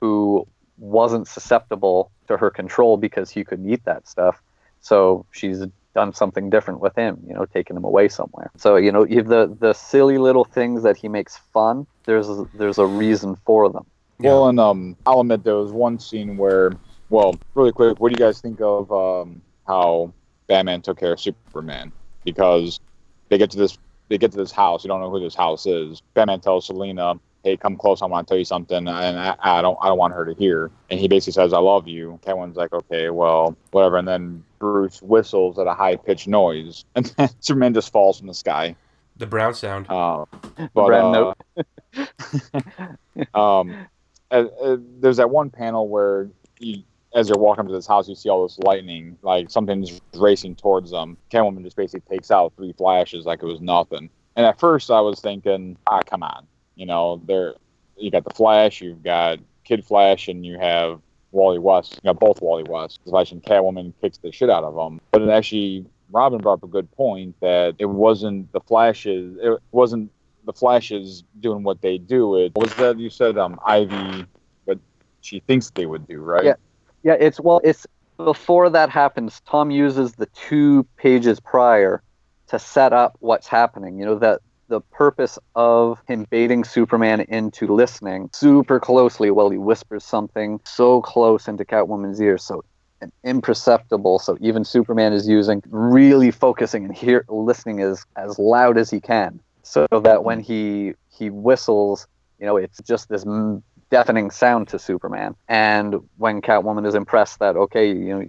who wasn't susceptible to her control because he couldn't eat that stuff. So she's done something different with him, you know, taking him away somewhere. So you know, if the the silly little things that he makes fun, there's there's a reason for them. Well, and um, I'll admit there was one scene where, well, really quick, what do you guys think of um, how Batman took care of Superman because they get to this they get to this house. You don't know who this house is. Batman tells Selina, "Hey, come close. I want to tell you something, and I, I don't I don't want her to hear." And he basically says, "I love you." Catwoman's like, "Okay, well, whatever." And then Bruce whistles at a high pitched noise, and then Superman just falls from the sky. The brown sound. Uh, but Brown uh, note. um, uh, uh, there's that one panel where you, as you're walking up to this house, you see all this lightning, like something's racing towards them. Catwoman just basically takes out three flashes like it was nothing. And at first, I was thinking, ah, come on, you know, there, you got the Flash, you've got Kid Flash, and you have Wally West. You got both Wally West. Flash and Catwoman kicks the shit out of them. But it actually, Robin brought up a good point that it wasn't the Flashes. It wasn't the Flashes doing what they do. It was that you said um Ivy, what she thinks they would do, right? Yeah. Yeah, it's well, it's before that happens. Tom uses the two pages prior to set up what's happening. You know that the purpose of him baiting Superman into listening super closely while he whispers something so close into Catwoman's ear, so imperceptible. So even Superman is using really focusing and hear listening as as loud as he can, so that when he he whistles, you know, it's just this deafening sound to Superman. And when Catwoman is impressed that okay, you know,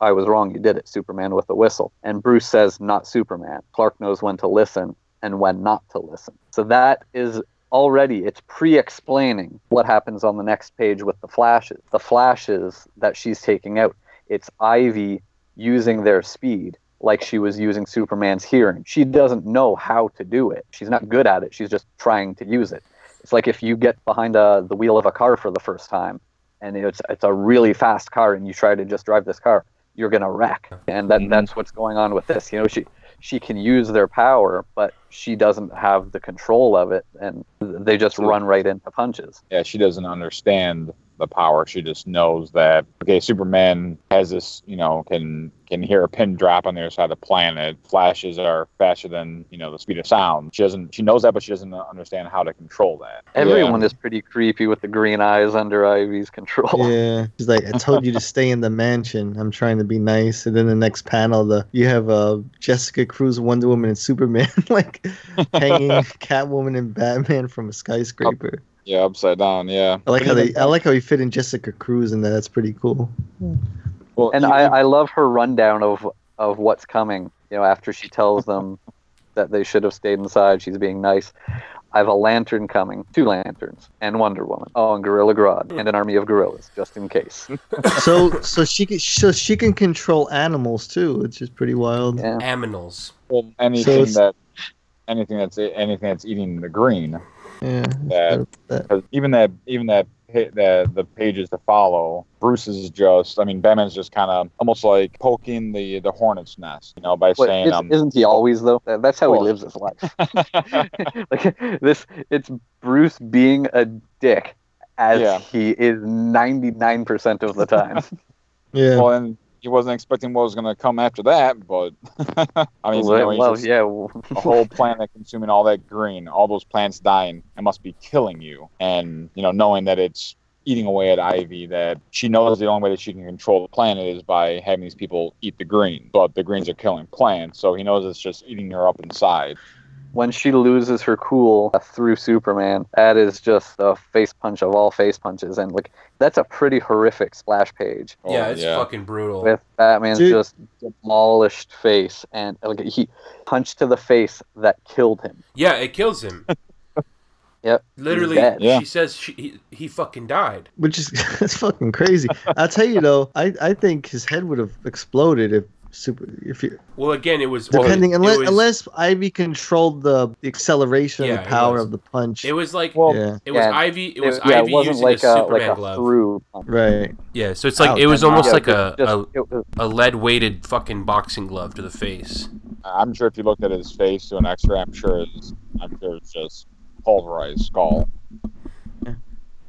I was wrong, you did it, Superman with a whistle. And Bruce says, not Superman. Clark knows when to listen and when not to listen. So that is already it's pre-explaining what happens on the next page with the flashes. The flashes that she's taking out. It's Ivy using their speed like she was using Superman's hearing. She doesn't know how to do it. She's not good at it. She's just trying to use it. It's like if you get behind a, the wheel of a car for the first time and it's it's a really fast car and you try to just drive this car, you're gonna wreck. And that mm-hmm. that's what's going on with this. You know, she she can use their power, but she doesn't have the control of it, and they just run right into punches. Yeah, she doesn't understand the power. She just knows that okay, Superman has this, you know, can can hear a pin drop on the other side of the planet. Flashes are faster than you know the speed of sound. She doesn't. She knows that, but she doesn't understand how to control that. Everyone is pretty creepy with the green eyes under Ivy's control. Yeah, she's like, I told you to stay in the mansion. I'm trying to be nice. And then the next panel, the you have uh, Jessica Cruz, Wonder Woman, and Superman like hanging Catwoman and Batman from a skyscraper. Yeah, upside down. Yeah. I like how they. I like how he fit in Jessica Cruz, and that's pretty cool. Well, and I, I love her rundown of of what's coming. You know, after she tells them that they should have stayed inside, she's being nice. I have a lantern coming, two lanterns, and Wonder Woman. Oh, and Gorilla Grodd, and an army of gorillas, just in case. so, so she can, so she can control animals too, which is pretty wild. Yeah. Aminals. Well, anything it's- that anything that's anything that's eating the green. Yeah. That, that- even that even that the the pages to follow. Bruce is just. I mean, Batman's just kind of almost like poking the the hornet's nest, you know, by What, saying is, um. isn't he always though? That's how Well- he lives his life. like this, it's Bruce being a dick, as Yeah. he is ninety nine percent of the time. Yeah. Well, and he wasn't expecting what was going to come after that, but I mean, well, just- yeah. a whole planet consuming all that green, all those plants dying, it must be killing you. And, you know, knowing that it's eating away at Ivy, that she knows the only way that she can control the planet is by having these people eat the green. But the greens are killing plants, so he knows it's just eating her up inside. When she loses her cool through Superman, that is just a face punch of all face punches, and like that's a pretty horrific splash page oh, yeah, Oh, it's yeah. fucking brutal. with Batman's Dude. just demolished face, and like he punched to the face that killed him. yeah, it kills him. Yep, Literally, he's. Yeah. she says she, he, he fucking died. which is it's fucking crazy. I'll tell you though, I, I think his head would have exploded if super if you Well, again, it was depending it unless was, unless Ivy controlled the, the acceleration Yeah, of the power of the punch. It was like Well, yeah, it was Yeah, Ivy. It was yeah, Ivy it wasn't using like a a Superman like a glove. through. right. Yeah, so it's like Ow, it was almost Yeah, like just- a, just- it was- a a lead weighted fucking boxing glove to the face. I'm sure if you looked at his face to an X-ray, I'm sure it's, I'm sure it's just pulverized skull.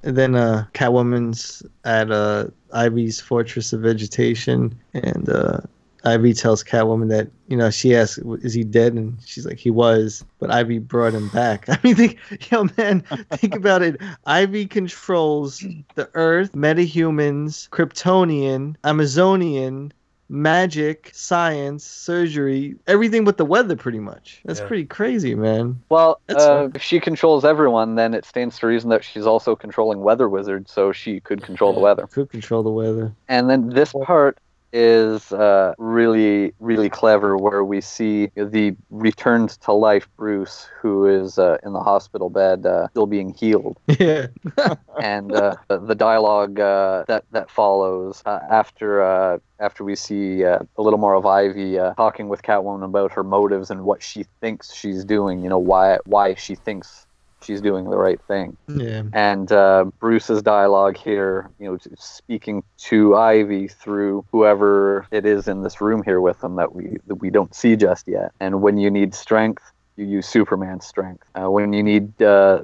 And then uh, Catwoman's at uh, Ivy's Fortress of Vegetation, and uh, Ivy tells Catwoman that you know she asks, "Is he dead?" And she's like, "He was," but Ivy brought him back. I mean, think, yo, man, think about it. Ivy controls the Earth, metahumans, Kryptonian, Amazonian, magic, science, surgery, everything but the weather, pretty much. That's Yeah. pretty crazy, man. Well, uh, if she controls everyone, then it stands to reason that she's also controlling Weather Wizard, so she could control the weather. Could control the weather. And then this part is uh, really, really clever, where we see the returned to life Bruce, who is uh, in the hospital bed, uh, still being healed. Yeah. and uh, the- dialogue uh, that that follows uh, after uh, after we see uh, a little more of Ivy uh, talking with Catwoman about her motives and what she thinks she's doing. You know why why she thinks she's doing the right thing. Yeah. And uh, Bruce's dialogue here, you know, speaking to Ivy through whoever it is in this room here with them that we that we don't see just yet. And when you need strength, you use Superman's strength. Uh, when you need uh,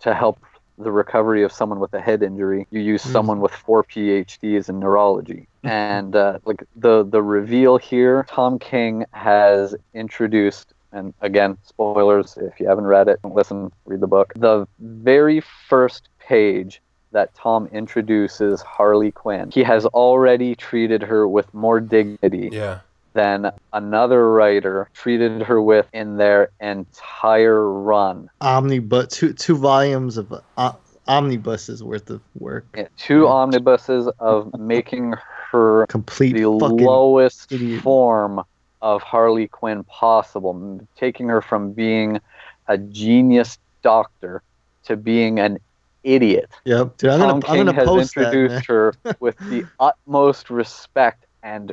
to help the recovery of someone with a head injury, you use Mm. someone with four PhDs in neurology. and uh, like the the reveal here, Tom King has introduced. And again, spoilers. If you haven't read it, listen. Read the book. The very first page that Tom introduces Harley Quinn, he has already treated her with more dignity Yeah. than another writer treated her with in their entire run. Omnibus, two two volumes of uh, omnibuses worth of work. Yeah, Two omnibuses of making her Complete the lowest idiot. form of Harley Quinn possible, taking her from being a genius doctor to being an idiot. Yep, dude. I'm Tom gonna I'm King gonna has post that. introduced man. her with the utmost respect and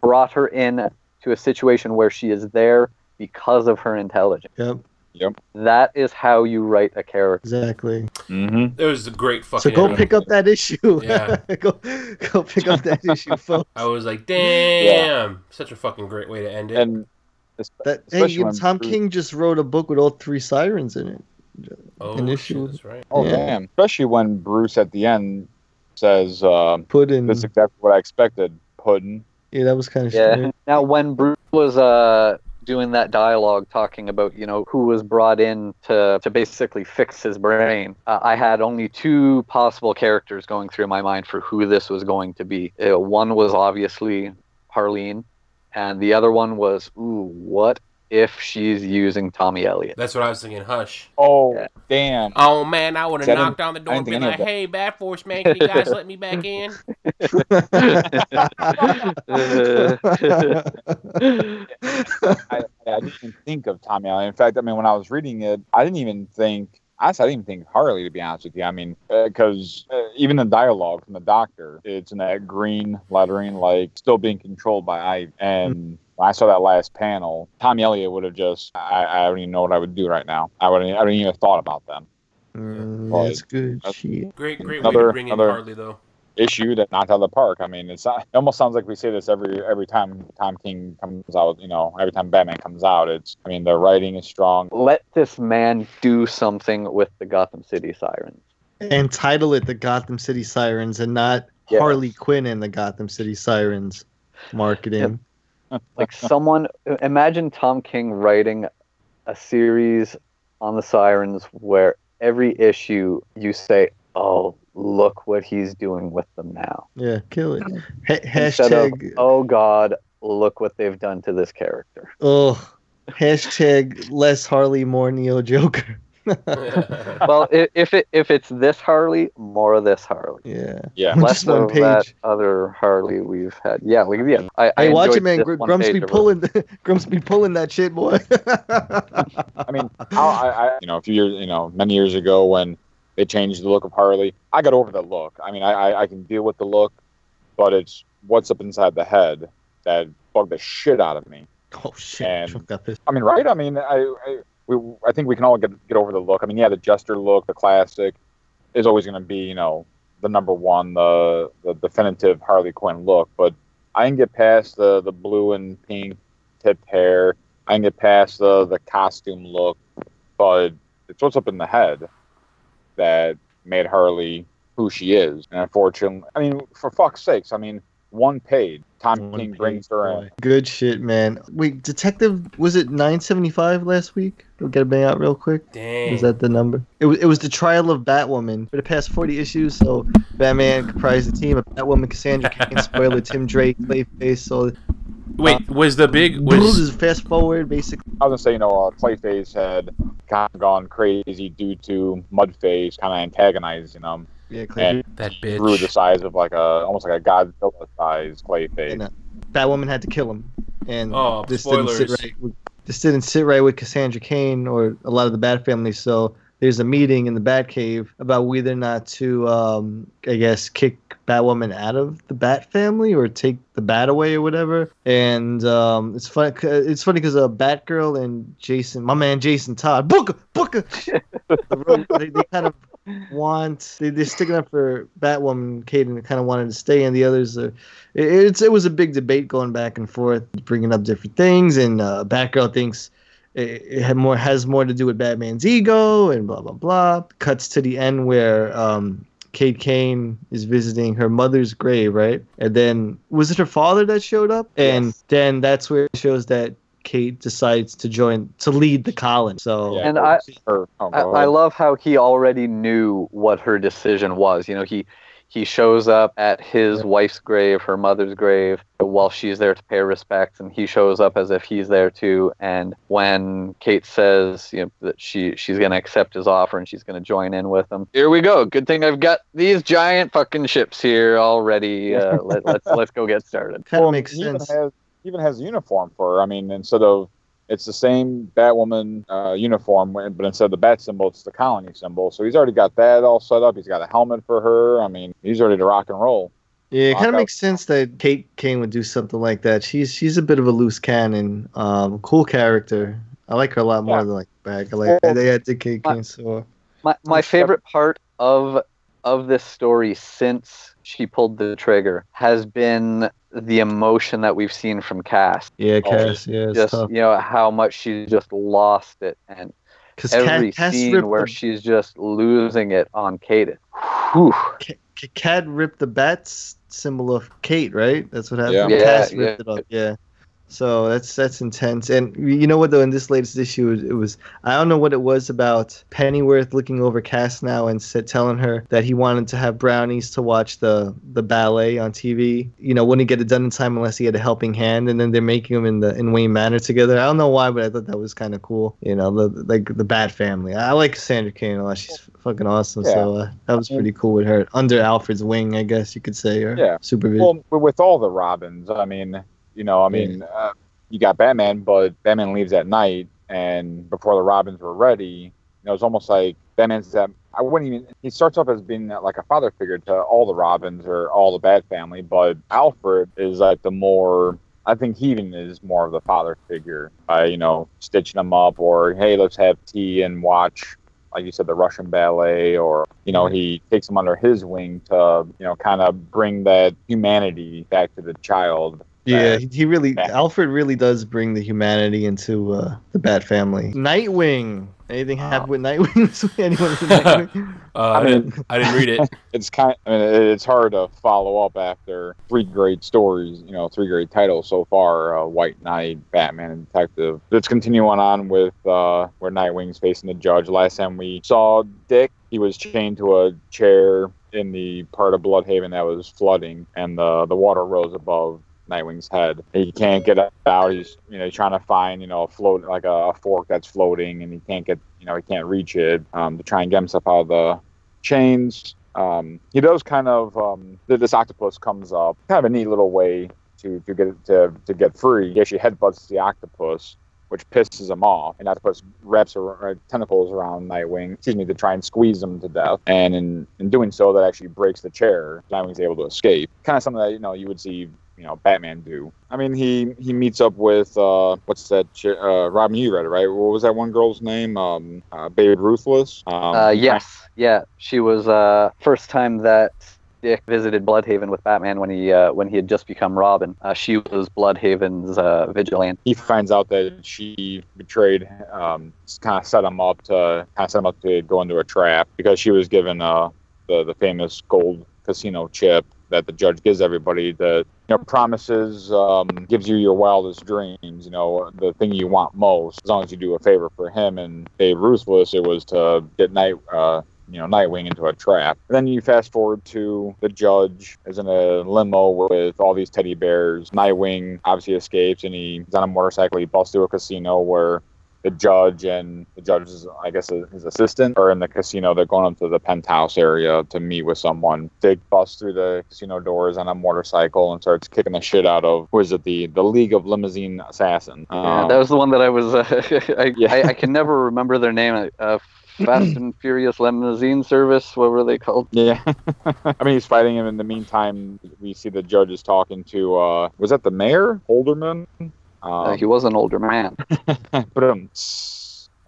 brought her in to a situation where she is there because of her intelligence. Yep, That is how you write a character. exactly. Mm-hmm. It was a great fucking. So go ending. pick up that issue. Yeah. go go pick up that issue, folks. I was like, damn, such a fucking great way to end it. And That hey, especially and when Tom Bruce- King just wrote a book with all three sirens in it. oh, an issue. that's right. Oh Yeah. damn! Especially when Bruce at the end says, uh, Put in. "This exactly what I expected." Puddin. Yeah, that was kind of Yeah. strange. Now, when Bruce was uh, doing that dialogue, talking about you know who was brought in to to basically fix his brain, uh, I had only two possible characters going through my mind for who this was going to be. Uh, one was obviously Harleen, and the other one was, ooh, what if she's using Tommy Elliott? That's what I was thinking. Hush. Oh Yeah. damn! Oh man, I would have See, I didn't- knocked on the door and didn't been like, "Hey, Bad Force man, can you guys let me back in?" I, I didn't even think of Tommy Allen. In fact, I mean, when I was reading it, I didn't even think. Honestly, I didn't even think of Harley. To be honest with you, I mean, because uh, even the dialogue from the Doctor, it's in that green lettering, like still being controlled by Ivy. And when I saw that last panel, Tommy Elliott would have just. I, I don't even know what I would do right now. I would. I don't even have thought about them. Mm, Well, that's good that's- shit. Great, great way Another- to bring in Harley though. issue that knocked out of the park. I mean, it's not, it almost sounds like we say this every every time Tom King comes out. You know, every time Batman comes out, it's. I mean, the writing is strong. Let this man do something with the Gotham City Sirens. And title it the Gotham City Sirens and not Yes. Harley Quinn and the Gotham City Sirens marketing. Like someone imagine Tom King writing a series on the sirens where every issue you say, "Oh, look what he's doing with them now." Yeah, kill it. Mm-hmm. Ha- Instead of, hashtag "Oh God, look what they've done to this character." oh hashtag less Harley, more Neo Joker. well, if it if it's this Harley, more of this Harley. Yeah. Yeah. Less Just one of that other Harley we've had. Yeah, like yeah. I, I Hey, watch it, man. this Gr- Grumps be pulling, Grumps be pulling that shit, boy. I mean, how I, I, you know, a few years, you know, many years ago when they changed the look of Harley, I got over the look. I mean, I, I, I can deal with the look, but it's what's up inside the head that bugged the shit out of me. oh shit! And- got pissed. I mean, right? I mean, I, I, we, I think we can all get get over the look. I mean, yeah, the Jester look, the classic, is always going to be, you know, the number one, the the definitive Harley Quinn look. But I can get past the the blue and pink tipped hair. I can get past the the costume look, but it's what's up in the head that made Harley who she is. And unfortunately, I mean, for fuck's sakes, I mean, one paid. Tom One King page, brings her in. Good shit, man. Wait, Detective was it 975 last week? We'll get it bang out real quick. Dang. Was that the number? It was, it was the trial of Batwoman for the past 40 issues. So Batman comprised the team of Batwoman, Cassandra Cain, spoiler, Tim Drake, Clayface. So Wait, was the big this was is fast forward, basically. I was gonna say, you know, uh, Clayface had kind of gone crazy due to Mudface kind of antagonizing him, Yeah, Clay. and that grew the size of like a almost like a Godzilla size Clayface. And, uh, Batwoman had to kill him, and Oh, this didn't sit right. With, this didn't sit right with Cassandra Cain or a lot of the Bat family. So there's a meeting in the Batcave about whether or not to, um, I guess, kick Batwoman out of the Bat family or take the Bat away or whatever. And um, it's fun. It's funny because uh, Batgirl and Jason, my man Jason Todd, Booker, Booker, they, they kind of want they, they're sticking up for Batwoman. Caden kind of wanted to stay, and the others are. It, it's it was a big debate going back and forth, bringing up different things, and uh, Batgirl thinks it, it had more has more to do with Batman's ego, and blah blah blah. Cuts to the end where um, Kate Kane is visiting her mother's grave, right? And then was it her father that showed up? And Yes. then that's where it shows that Kate decides to join to lead the colony. So Yeah, And I- her, oh, I, I love how he already knew what her decision was. You know, he he shows up at his wife's grave, her mother's grave, while she's there to pay her respects, and he shows up as if he's there too. And when Kate says, you know, that she she's gonna accept his offer and she's gonna join in with him, here we go. Good thing I've got these giant fucking ships here already. Uh, let, let's let's go get started. kind of Well, makes sense. has he even has a uniform for her. I mean, instead of it's the same Batwoman uh, uniform, but instead of the bat symbol, it's the colony symbol. So he's already got that all set up. He's got a helmet for her. I mean, he's ready to rock and roll. Yeah, it kind of makes sense that Kate Kane would do something like that. She's she's a bit of a loose cannon. Um, cool character. I like her a lot more Yeah. than like back. I like Well, they had Dick Kate my- Kane so My my favorite part of of this story since she pulled the trigger has been the emotion that we've seen from Cass. yeah, Cass. Yeah, it's just tough. you know how much she's just lost it, and Because every Cat, scene ripped where the, she's just losing it on Kaden. Whew. Ca- Cat ripped the bats symbol of Kate, right? That's what happened. Yeah. Yeah, ripped yeah. it up. Yeah. So that's that's intense, and you know what though? In this latest issue, it was, I don't know what it was about Pennyworth looking over Cass now and said, telling her that he wanted to have brownies to watch the the ballet on TV. You know, wouldn't get it done in time unless he had a helping hand, and then they're making them in the in Wayne Manor together. I don't know why, but I thought that was kind of cool. You know, the like the Bat family. I like Sandra Cain a lot. She's fucking awesome. So uh, that was pretty cool with her under Alfred's wing, I guess you could say, or Yeah. supervision. Well, with all the Robins, I mean, you know, I mean, uh, you got Batman, but Batman leaves at night, and before the Robins were ready, you know, it's almost like Batman's that. I wouldn't even. He starts off as being like a father figure to all the Robins or all the Bat family, but Alfred is like the more. I think he even is more of the father figure by you know stitching them up or hey let's have tea and watch like you said, the Russian ballet, or you know, he takes them under his wing to you know kind of bring that humanity back to the child. Yeah, he, he really Bat- Alfred really does bring the humanity into uh, the Bat family. Nightwing. Anything happen with Nightwing? Anyone Nightwing? Uh, I, didn't, I didn't read it. It's kind. I mean, it's hard to follow up after three great stories. You know, three great titles so far: uh, White Knight, Batman, and Detective. Let's continue on with uh, where Nightwing's facing the judge. Last time we saw Dick, he was chained to a chair in the part of Blüdhaven that was flooding, and the the water rose above Nightwing's head. He can't get out. He's you know trying to find you know a float like a, a fork that's floating, and he can't get you know he can't reach it um, to try and get himself out of the chains. Um, he does kind of um, th- this octopus comes up, kind of a neat little way to to get to to get free. He actually headbutts the octopus. Which pisses him off, and octopus wraps ar- uh, tentacles around Nightwing, excuse me, to try and squeeze him to death. And in, in doing so, that actually breaks the chair. Nightwing's able to escape. Kind of something that you know you would see you know Batman do. I mean, he he meets up with uh, what's that? Uh, Robin, you read it, right? What was that one girl's name? Um, uh, Babe Ruthless. Um, Uh, yes, yeah, she was uh, first time that Dick visited Blüdhaven with Batman when he uh, when he had just become Robin. Uh, she was Blüdhaven's uh, vigilante. He finds out that she betrayed, um, kind of set him up to kind of set him up to go into a trap because she was given uh, the the famous gold casino chip that the judge gives everybody. The you know promises um, gives you your wildest dreams. You know the thing you want most. As long as you do a favor for him and Dave Ruthless, it was to get Night. Uh, you know, Nightwing into a trap. And then you fast forward to the judge is in a limo with all these teddy bears. Nightwing obviously escapes and he's on a motorcycle. He busts through a casino where the judge and the judge's, I guess, his assistant are in the casino. They're going up to the penthouse area to meet with someone. They bust through the casino doors on a motorcycle and starts kicking the shit out of, who is it, the, the League of Limousine Assassin. Yeah, Um, that was the one that I was. Uh, I, Yeah. I I can never remember their name. Uh, Fast and Furious Limousine Service. What were they called? Yeah. I mean, he's fighting him. In the meantime, we see the judges talking to, uh, was that the mayor? Holderman? Uh, Um, he was an older man. but, um,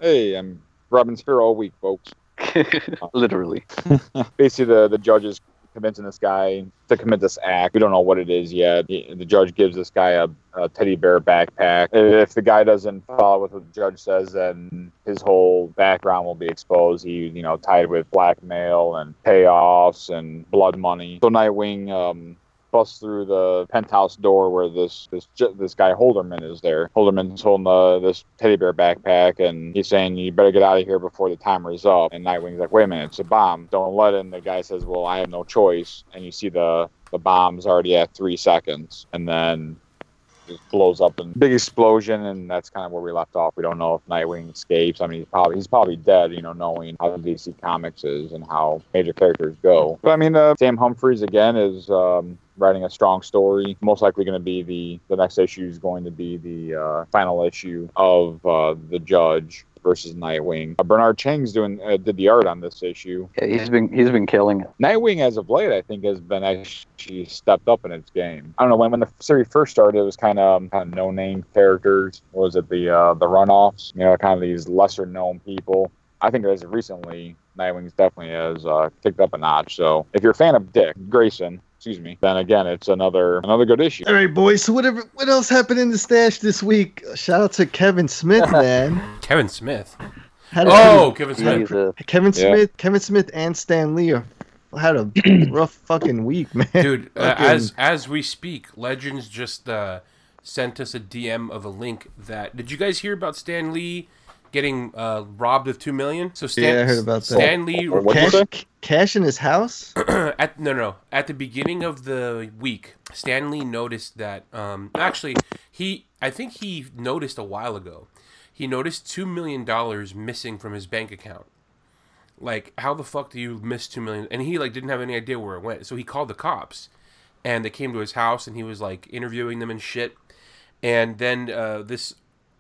hey, I'm Robin's here all Week, folks. Literally. Basically, the, the judge is convincing this guy to commit this act. We don't know what it is yet. He- the judge gives this guy a, a teddy bear backpack. If the guy doesn't follow what the judge says, then his whole background will be exposed. He, you know, tied with blackmail and payoffs and blood money. So Nightwing um, busts through the penthouse door where this this this guy Holderman is there. Holderman's holding uh, this teddy bear backpack, and he's saying, "You better get out of here before the timer is up." And Nightwing's like, "Wait a minute, it's a bomb. Don't let it." And the guy says, "Well, I have no choice." And you see the the bomb's already at three seconds, and then just blows up in big explosion, and that's kind of where we left off. We don't know if Nightwing escapes. I mean, he's probably he's probably dead, you know, knowing how DC Comics is and how major characters go. But I mean, uh, Sam Humphries again is um, writing a strong story. Most likely going to be the the next issue is going to be the uh, final issue of uh, the Judge versus Nightwing. Uh, Bernard Chang's doing uh, did the art on this issue. Yeah, he's been he's been killing it. Nightwing, as of late, I think has been actually stepped up in its game. I don't know when when the series first started, it was kind of kind of no name characters. What was it the uh, the runoffs? You know, kind of these lesser known people. I think as of recently, Nightwing's definitely has uh, kicked up a notch. So if you're a fan of Dick Grayson, excuse me, then again, it's another another good issue. All right, boys. So whatever, what else happened in the stash this week? Shout out to Kevin Smith, man. Kevin Smith. Had a Oh, Kevin Smith. Jesus. Kevin Yeah. Smith, Kevin Smith, and Stan Lee are- had a rough fucking week, man. Dude, uh, as as we speak, Legends just uh, sent us a DM of a link that. Did you guys hear about Stan Lee getting uh, robbed of two million? So Stan, Yeah, I heard about that. Stan Lee Or what'd you cash, cash in his house. at no no at the beginning of the week, Stan Lee noticed that um actually he I think he noticed a while ago. He noticed two million dollars missing from his bank account. Like, how the fuck do you miss two million? And he like didn't have any idea where it went. So he called the cops, and they came to his house, and he was like interviewing them and shit. And then uh, this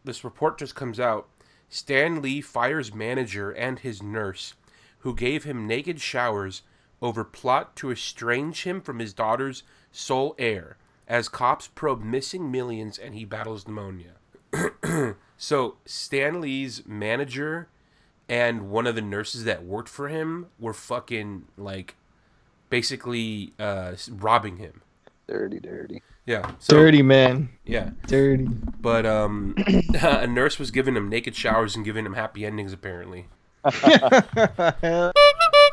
this report just comes out. Stan Lee fires manager and his nurse, who gave him naked showers over plot to estrange him from his daughter's sole heir, as cops probe missing millions and he battles pneumonia. so Stan Lee's manager and one of the nurses that worked for him were fucking like basically uh, robbing him. Dirty, dirty. Yeah. So, Dirty man, Yeah. dirty. But um, a nurse was giving him naked showers and giving him happy endings apparently.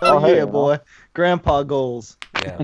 Oh, yeah, boy. Grandpa goals. Yeah.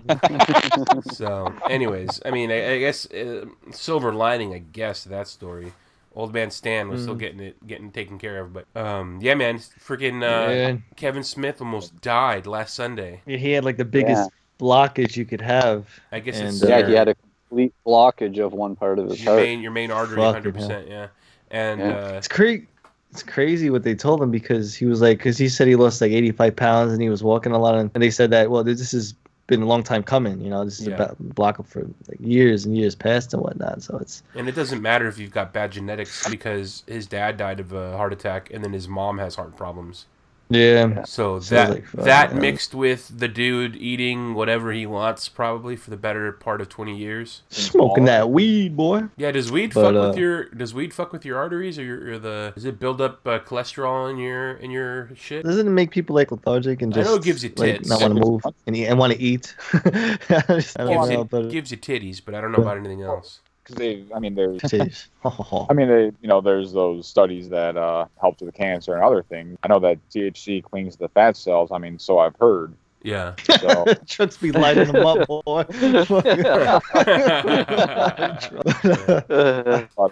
so, anyways, I mean, I, I guess uh, silver lining, I guess, to that story. Old man Stan was still Mm. getting it, getting taken care of, but um, yeah, man, freaking uh, Yeah. Kevin Smith almost died last Sunday. He had like the biggest blockage you could have. I guess And, it's uh, Yeah, he had a complete blockage of one part of his your heart. main your main artery, hundred percent, yeah. And Yeah. uh, It's crazy. It's crazy what they told him because he was like, because he said he lost like 85 pounds and he was walking a lot, and they said that well, this has been a long time coming. You know, this is Yeah. about block for like years and years past and whatnot. So it's and it doesn't matter if you've got bad genetics because his dad died of a heart attack, and then his mom has heart problems. Yeah, So that like fun, that yeah. mixed with the dude eating whatever he wants, probably for the better part of twenty years. smoking that weed, boy. Yeah, does weed But, fuck uh, with your does weed fuck with your arteries or, your, or the does it build up uh, cholesterol in your in your shit? Doesn't it make people like lethargic and I just know it gives you like, not want to move and eat and want to eat? I just- I Gives know, you, but gives you titties, but I don't know about anything else. Because they, I mean, there's I mean, they, you know, there's those studies that uh, help with cancer and other things. I know that THC cleans the fat cells. I mean, so I've heard. Yeah. So Trucks be lighting them up, boy.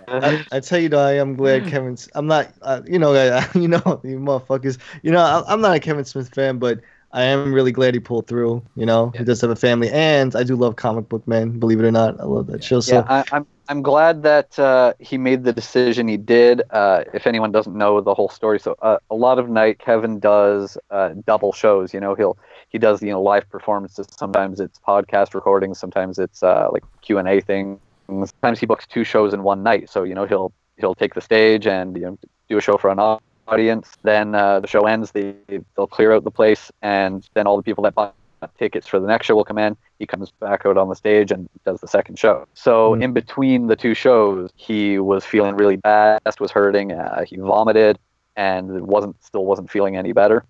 I, I tell you though, I am glad Kevin's. I'm not, uh, you know, I, you know, you motherfuckers. You know, I, I'm not a Kevin Smith fan, but I am really glad he pulled through. You know, he does have a family, and I do love comic book men. Believe it or not, I love that show. So yeah, I, I'm I'm glad that uh, he made the decision he did. Uh, if anyone doesn't know the whole story, so uh, a lot of night Kevin does uh, double shows. You know, he'll he does you know live performances. Sometimes it's podcast recordings. Sometimes it's uh, like Q and A things. Sometimes he books two shows in one night. So you know he'll he'll take the stage and you know do a show for an au- audience. Then uh, the show ends. They they'll clear out the place, and then all the people that bought tickets for the next show will come in. He comes back out on the stage and does the second show. So Mm. in between the two shows, he was feeling really bad. Chest was hurting. Uh, he vomited, and wasn't still wasn't feeling any better.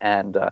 And uh,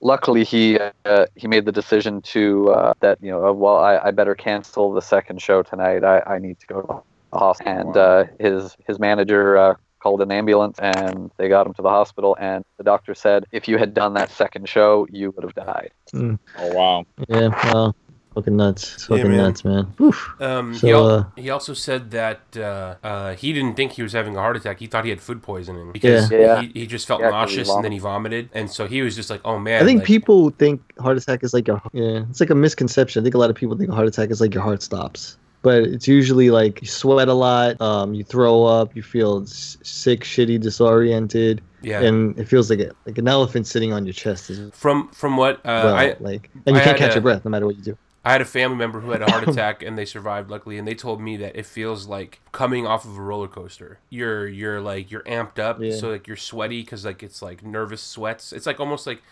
luckily, he uh, he made the decision to uh, that you know well I, I better cancel the second show tonight. I, I need to go to the hospital. And uh, his his manager uh, called an ambulance and they got him to the hospital. And the doctor said if you had done that second show, you would have died. oh wow. yeah, well, fucking nuts, It's Yeah, fucking man. nuts, man. Oof. Um, he, al- uh, he also said that uh, uh, he didn't think he was having a heart attack. He thought he had food poisoning because Yeah. He, he just felt Yeah, 'cause he nauseous and then he vomited, and so he was just like, "Oh man." I think like- people think heart attack is like a yeah, it's like a misconception. I think a lot of people think a heart attack is like your heart stops, but it's usually like you sweat a lot, um, you throw up, you feel s- sick, shitty, disoriented, Yeah. and it feels like a, like an elephant sitting on your chest. From from what uh, well, I like, and you I can't catch a- your breath no matter what you do. I had a family member who had a heart attack and they survived luckily and they told me that it feels like coming off of a roller coaster. You're you're like you're amped up Yeah. so like you're sweaty cuz like it's like nervous sweats. It's like almost like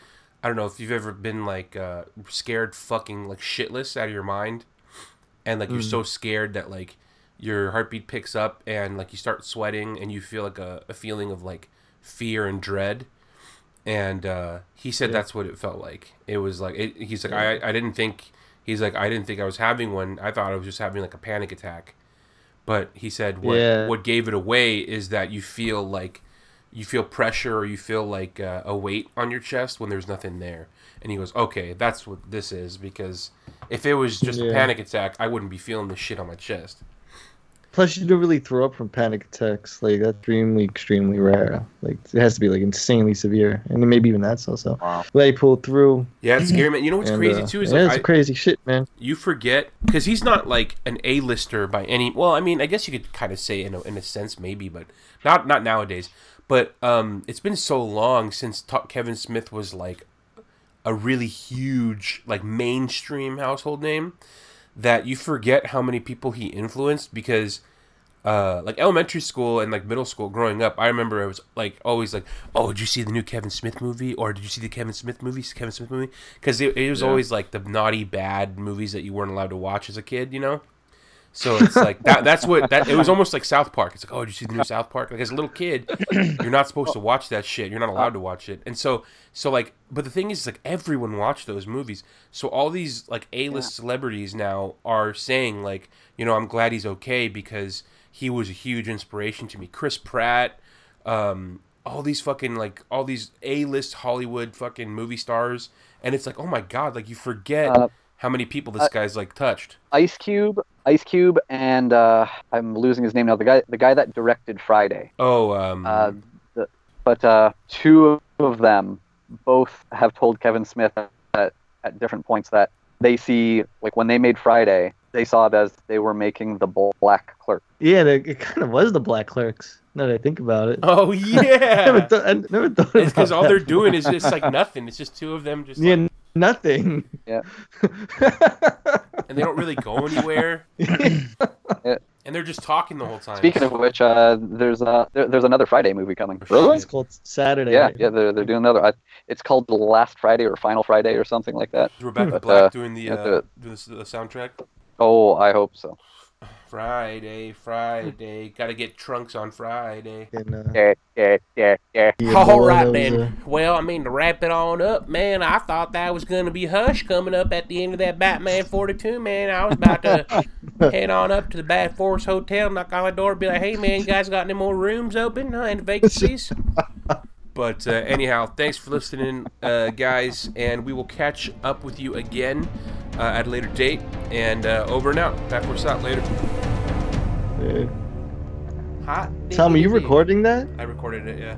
I don't know if you've ever been like uh scared fucking like shitless out of your mind and like you're Mm. so scared that like your heartbeat picks up and like you start sweating and you feel like a, a feeling of like fear and dread and uh, he said that's what it felt like. It was like it, he's like I I didn't think he's like I didn't think I was having one. I thought I was just having like a panic attack. But he said what Yeah. what gave it away is that you feel like you feel pressure or you feel like uh, a weight on your chest when there's nothing there. And he goes, "Okay, that's what this is because if it was just a panic attack, I wouldn't be feeling this shit on my chest." Plus, you don't really throw up from panic attacks. Like that's extremely, extremely rare. Like it has to be like insanely severe, and maybe even that's also. Wow. Glad he pulled through. Yeah, it's scary, man. You know what's and, crazy uh, too is yeah, like it's I, crazy shit, man. you forget because he's not like an A-lister by any. Well, I mean, I guess you could kind of say in a, in a sense maybe, but not not nowadays. But um, it's been so long since Ta- Kevin Smith was like a really huge like mainstream household name that you forget how many people he influenced because uh, like elementary school and like middle school growing up, I remember I was like always like, "Oh, did you see the new Kevin Smith movie? Or did you see the Kevin Smith movie? Kevin Smith movie?" Because it, it was Yeah. always like the naughty, bad movies that you weren't allowed to watch as a kid, you know. So it's like that. That's what that. It was almost like South Park. It's like, oh, did you see the new South Park? Like as a little kid, you're not supposed to watch that shit. You're not allowed to watch it. And so, so like, but the thing is, like, everyone watched those movies. So all these like A-list celebrities now are saying like, you know, I'm glad he's okay because he was a huge inspiration to me. Chris Pratt, um, all these fucking like all these A-list Hollywood fucking movie stars, and it's like, oh my god, like you forget Uh, how many people this uh, guy's like touched. Ice Cube, Ice Cube, and uh, I'm losing his name now. The guy, the guy that directed Friday. Oh, um, Uh, the, but uh, two of them both have told Kevin Smith at, at different points that they see, like when they made Friday, they saw it as they were making the Black Clerk. Yeah, it, it kind of was the Black Clerks. Now that I think about it. oh I never, yeah. th- I never thought It's because about all that they're doing is just like nothing. It's just two of them, just yeah, like, n- nothing. Yeah. and they don't really go anywhere, yeah. and they're just talking the whole time. Speaking of which, uh, there's uh, there, there's another Friday movie coming. Really? it's called Saturday. Yeah, yeah, they're they're doing another. I, it's called The Last Friday or Final Friday or something like that. Rebecca But, Black uh, doing the yeah, uh, the- doing the, the soundtrack. Oh, I hope so. Friday, Friday, gotta get trunks on Friday. And, uh, Yeah, yeah, yeah, yeah. yeah, All boy, right that was, then. uh, Well, I mean to wrap it on up, man. I thought that was gonna be Hush coming up at the end of that Batman 42, man. I was about to head on up to the Bad Force Hotel, knock on the door, be like, "Hey, man, you guys got any more rooms open huh, and vacancies?" But uh, anyhow, thanks for listening, uh, guys, and we will catch up with you again uh, at a later date. And uh, over and out. Back force out later. Yeah. Hot. Tom, are you recording that? I recorded it. Yeah.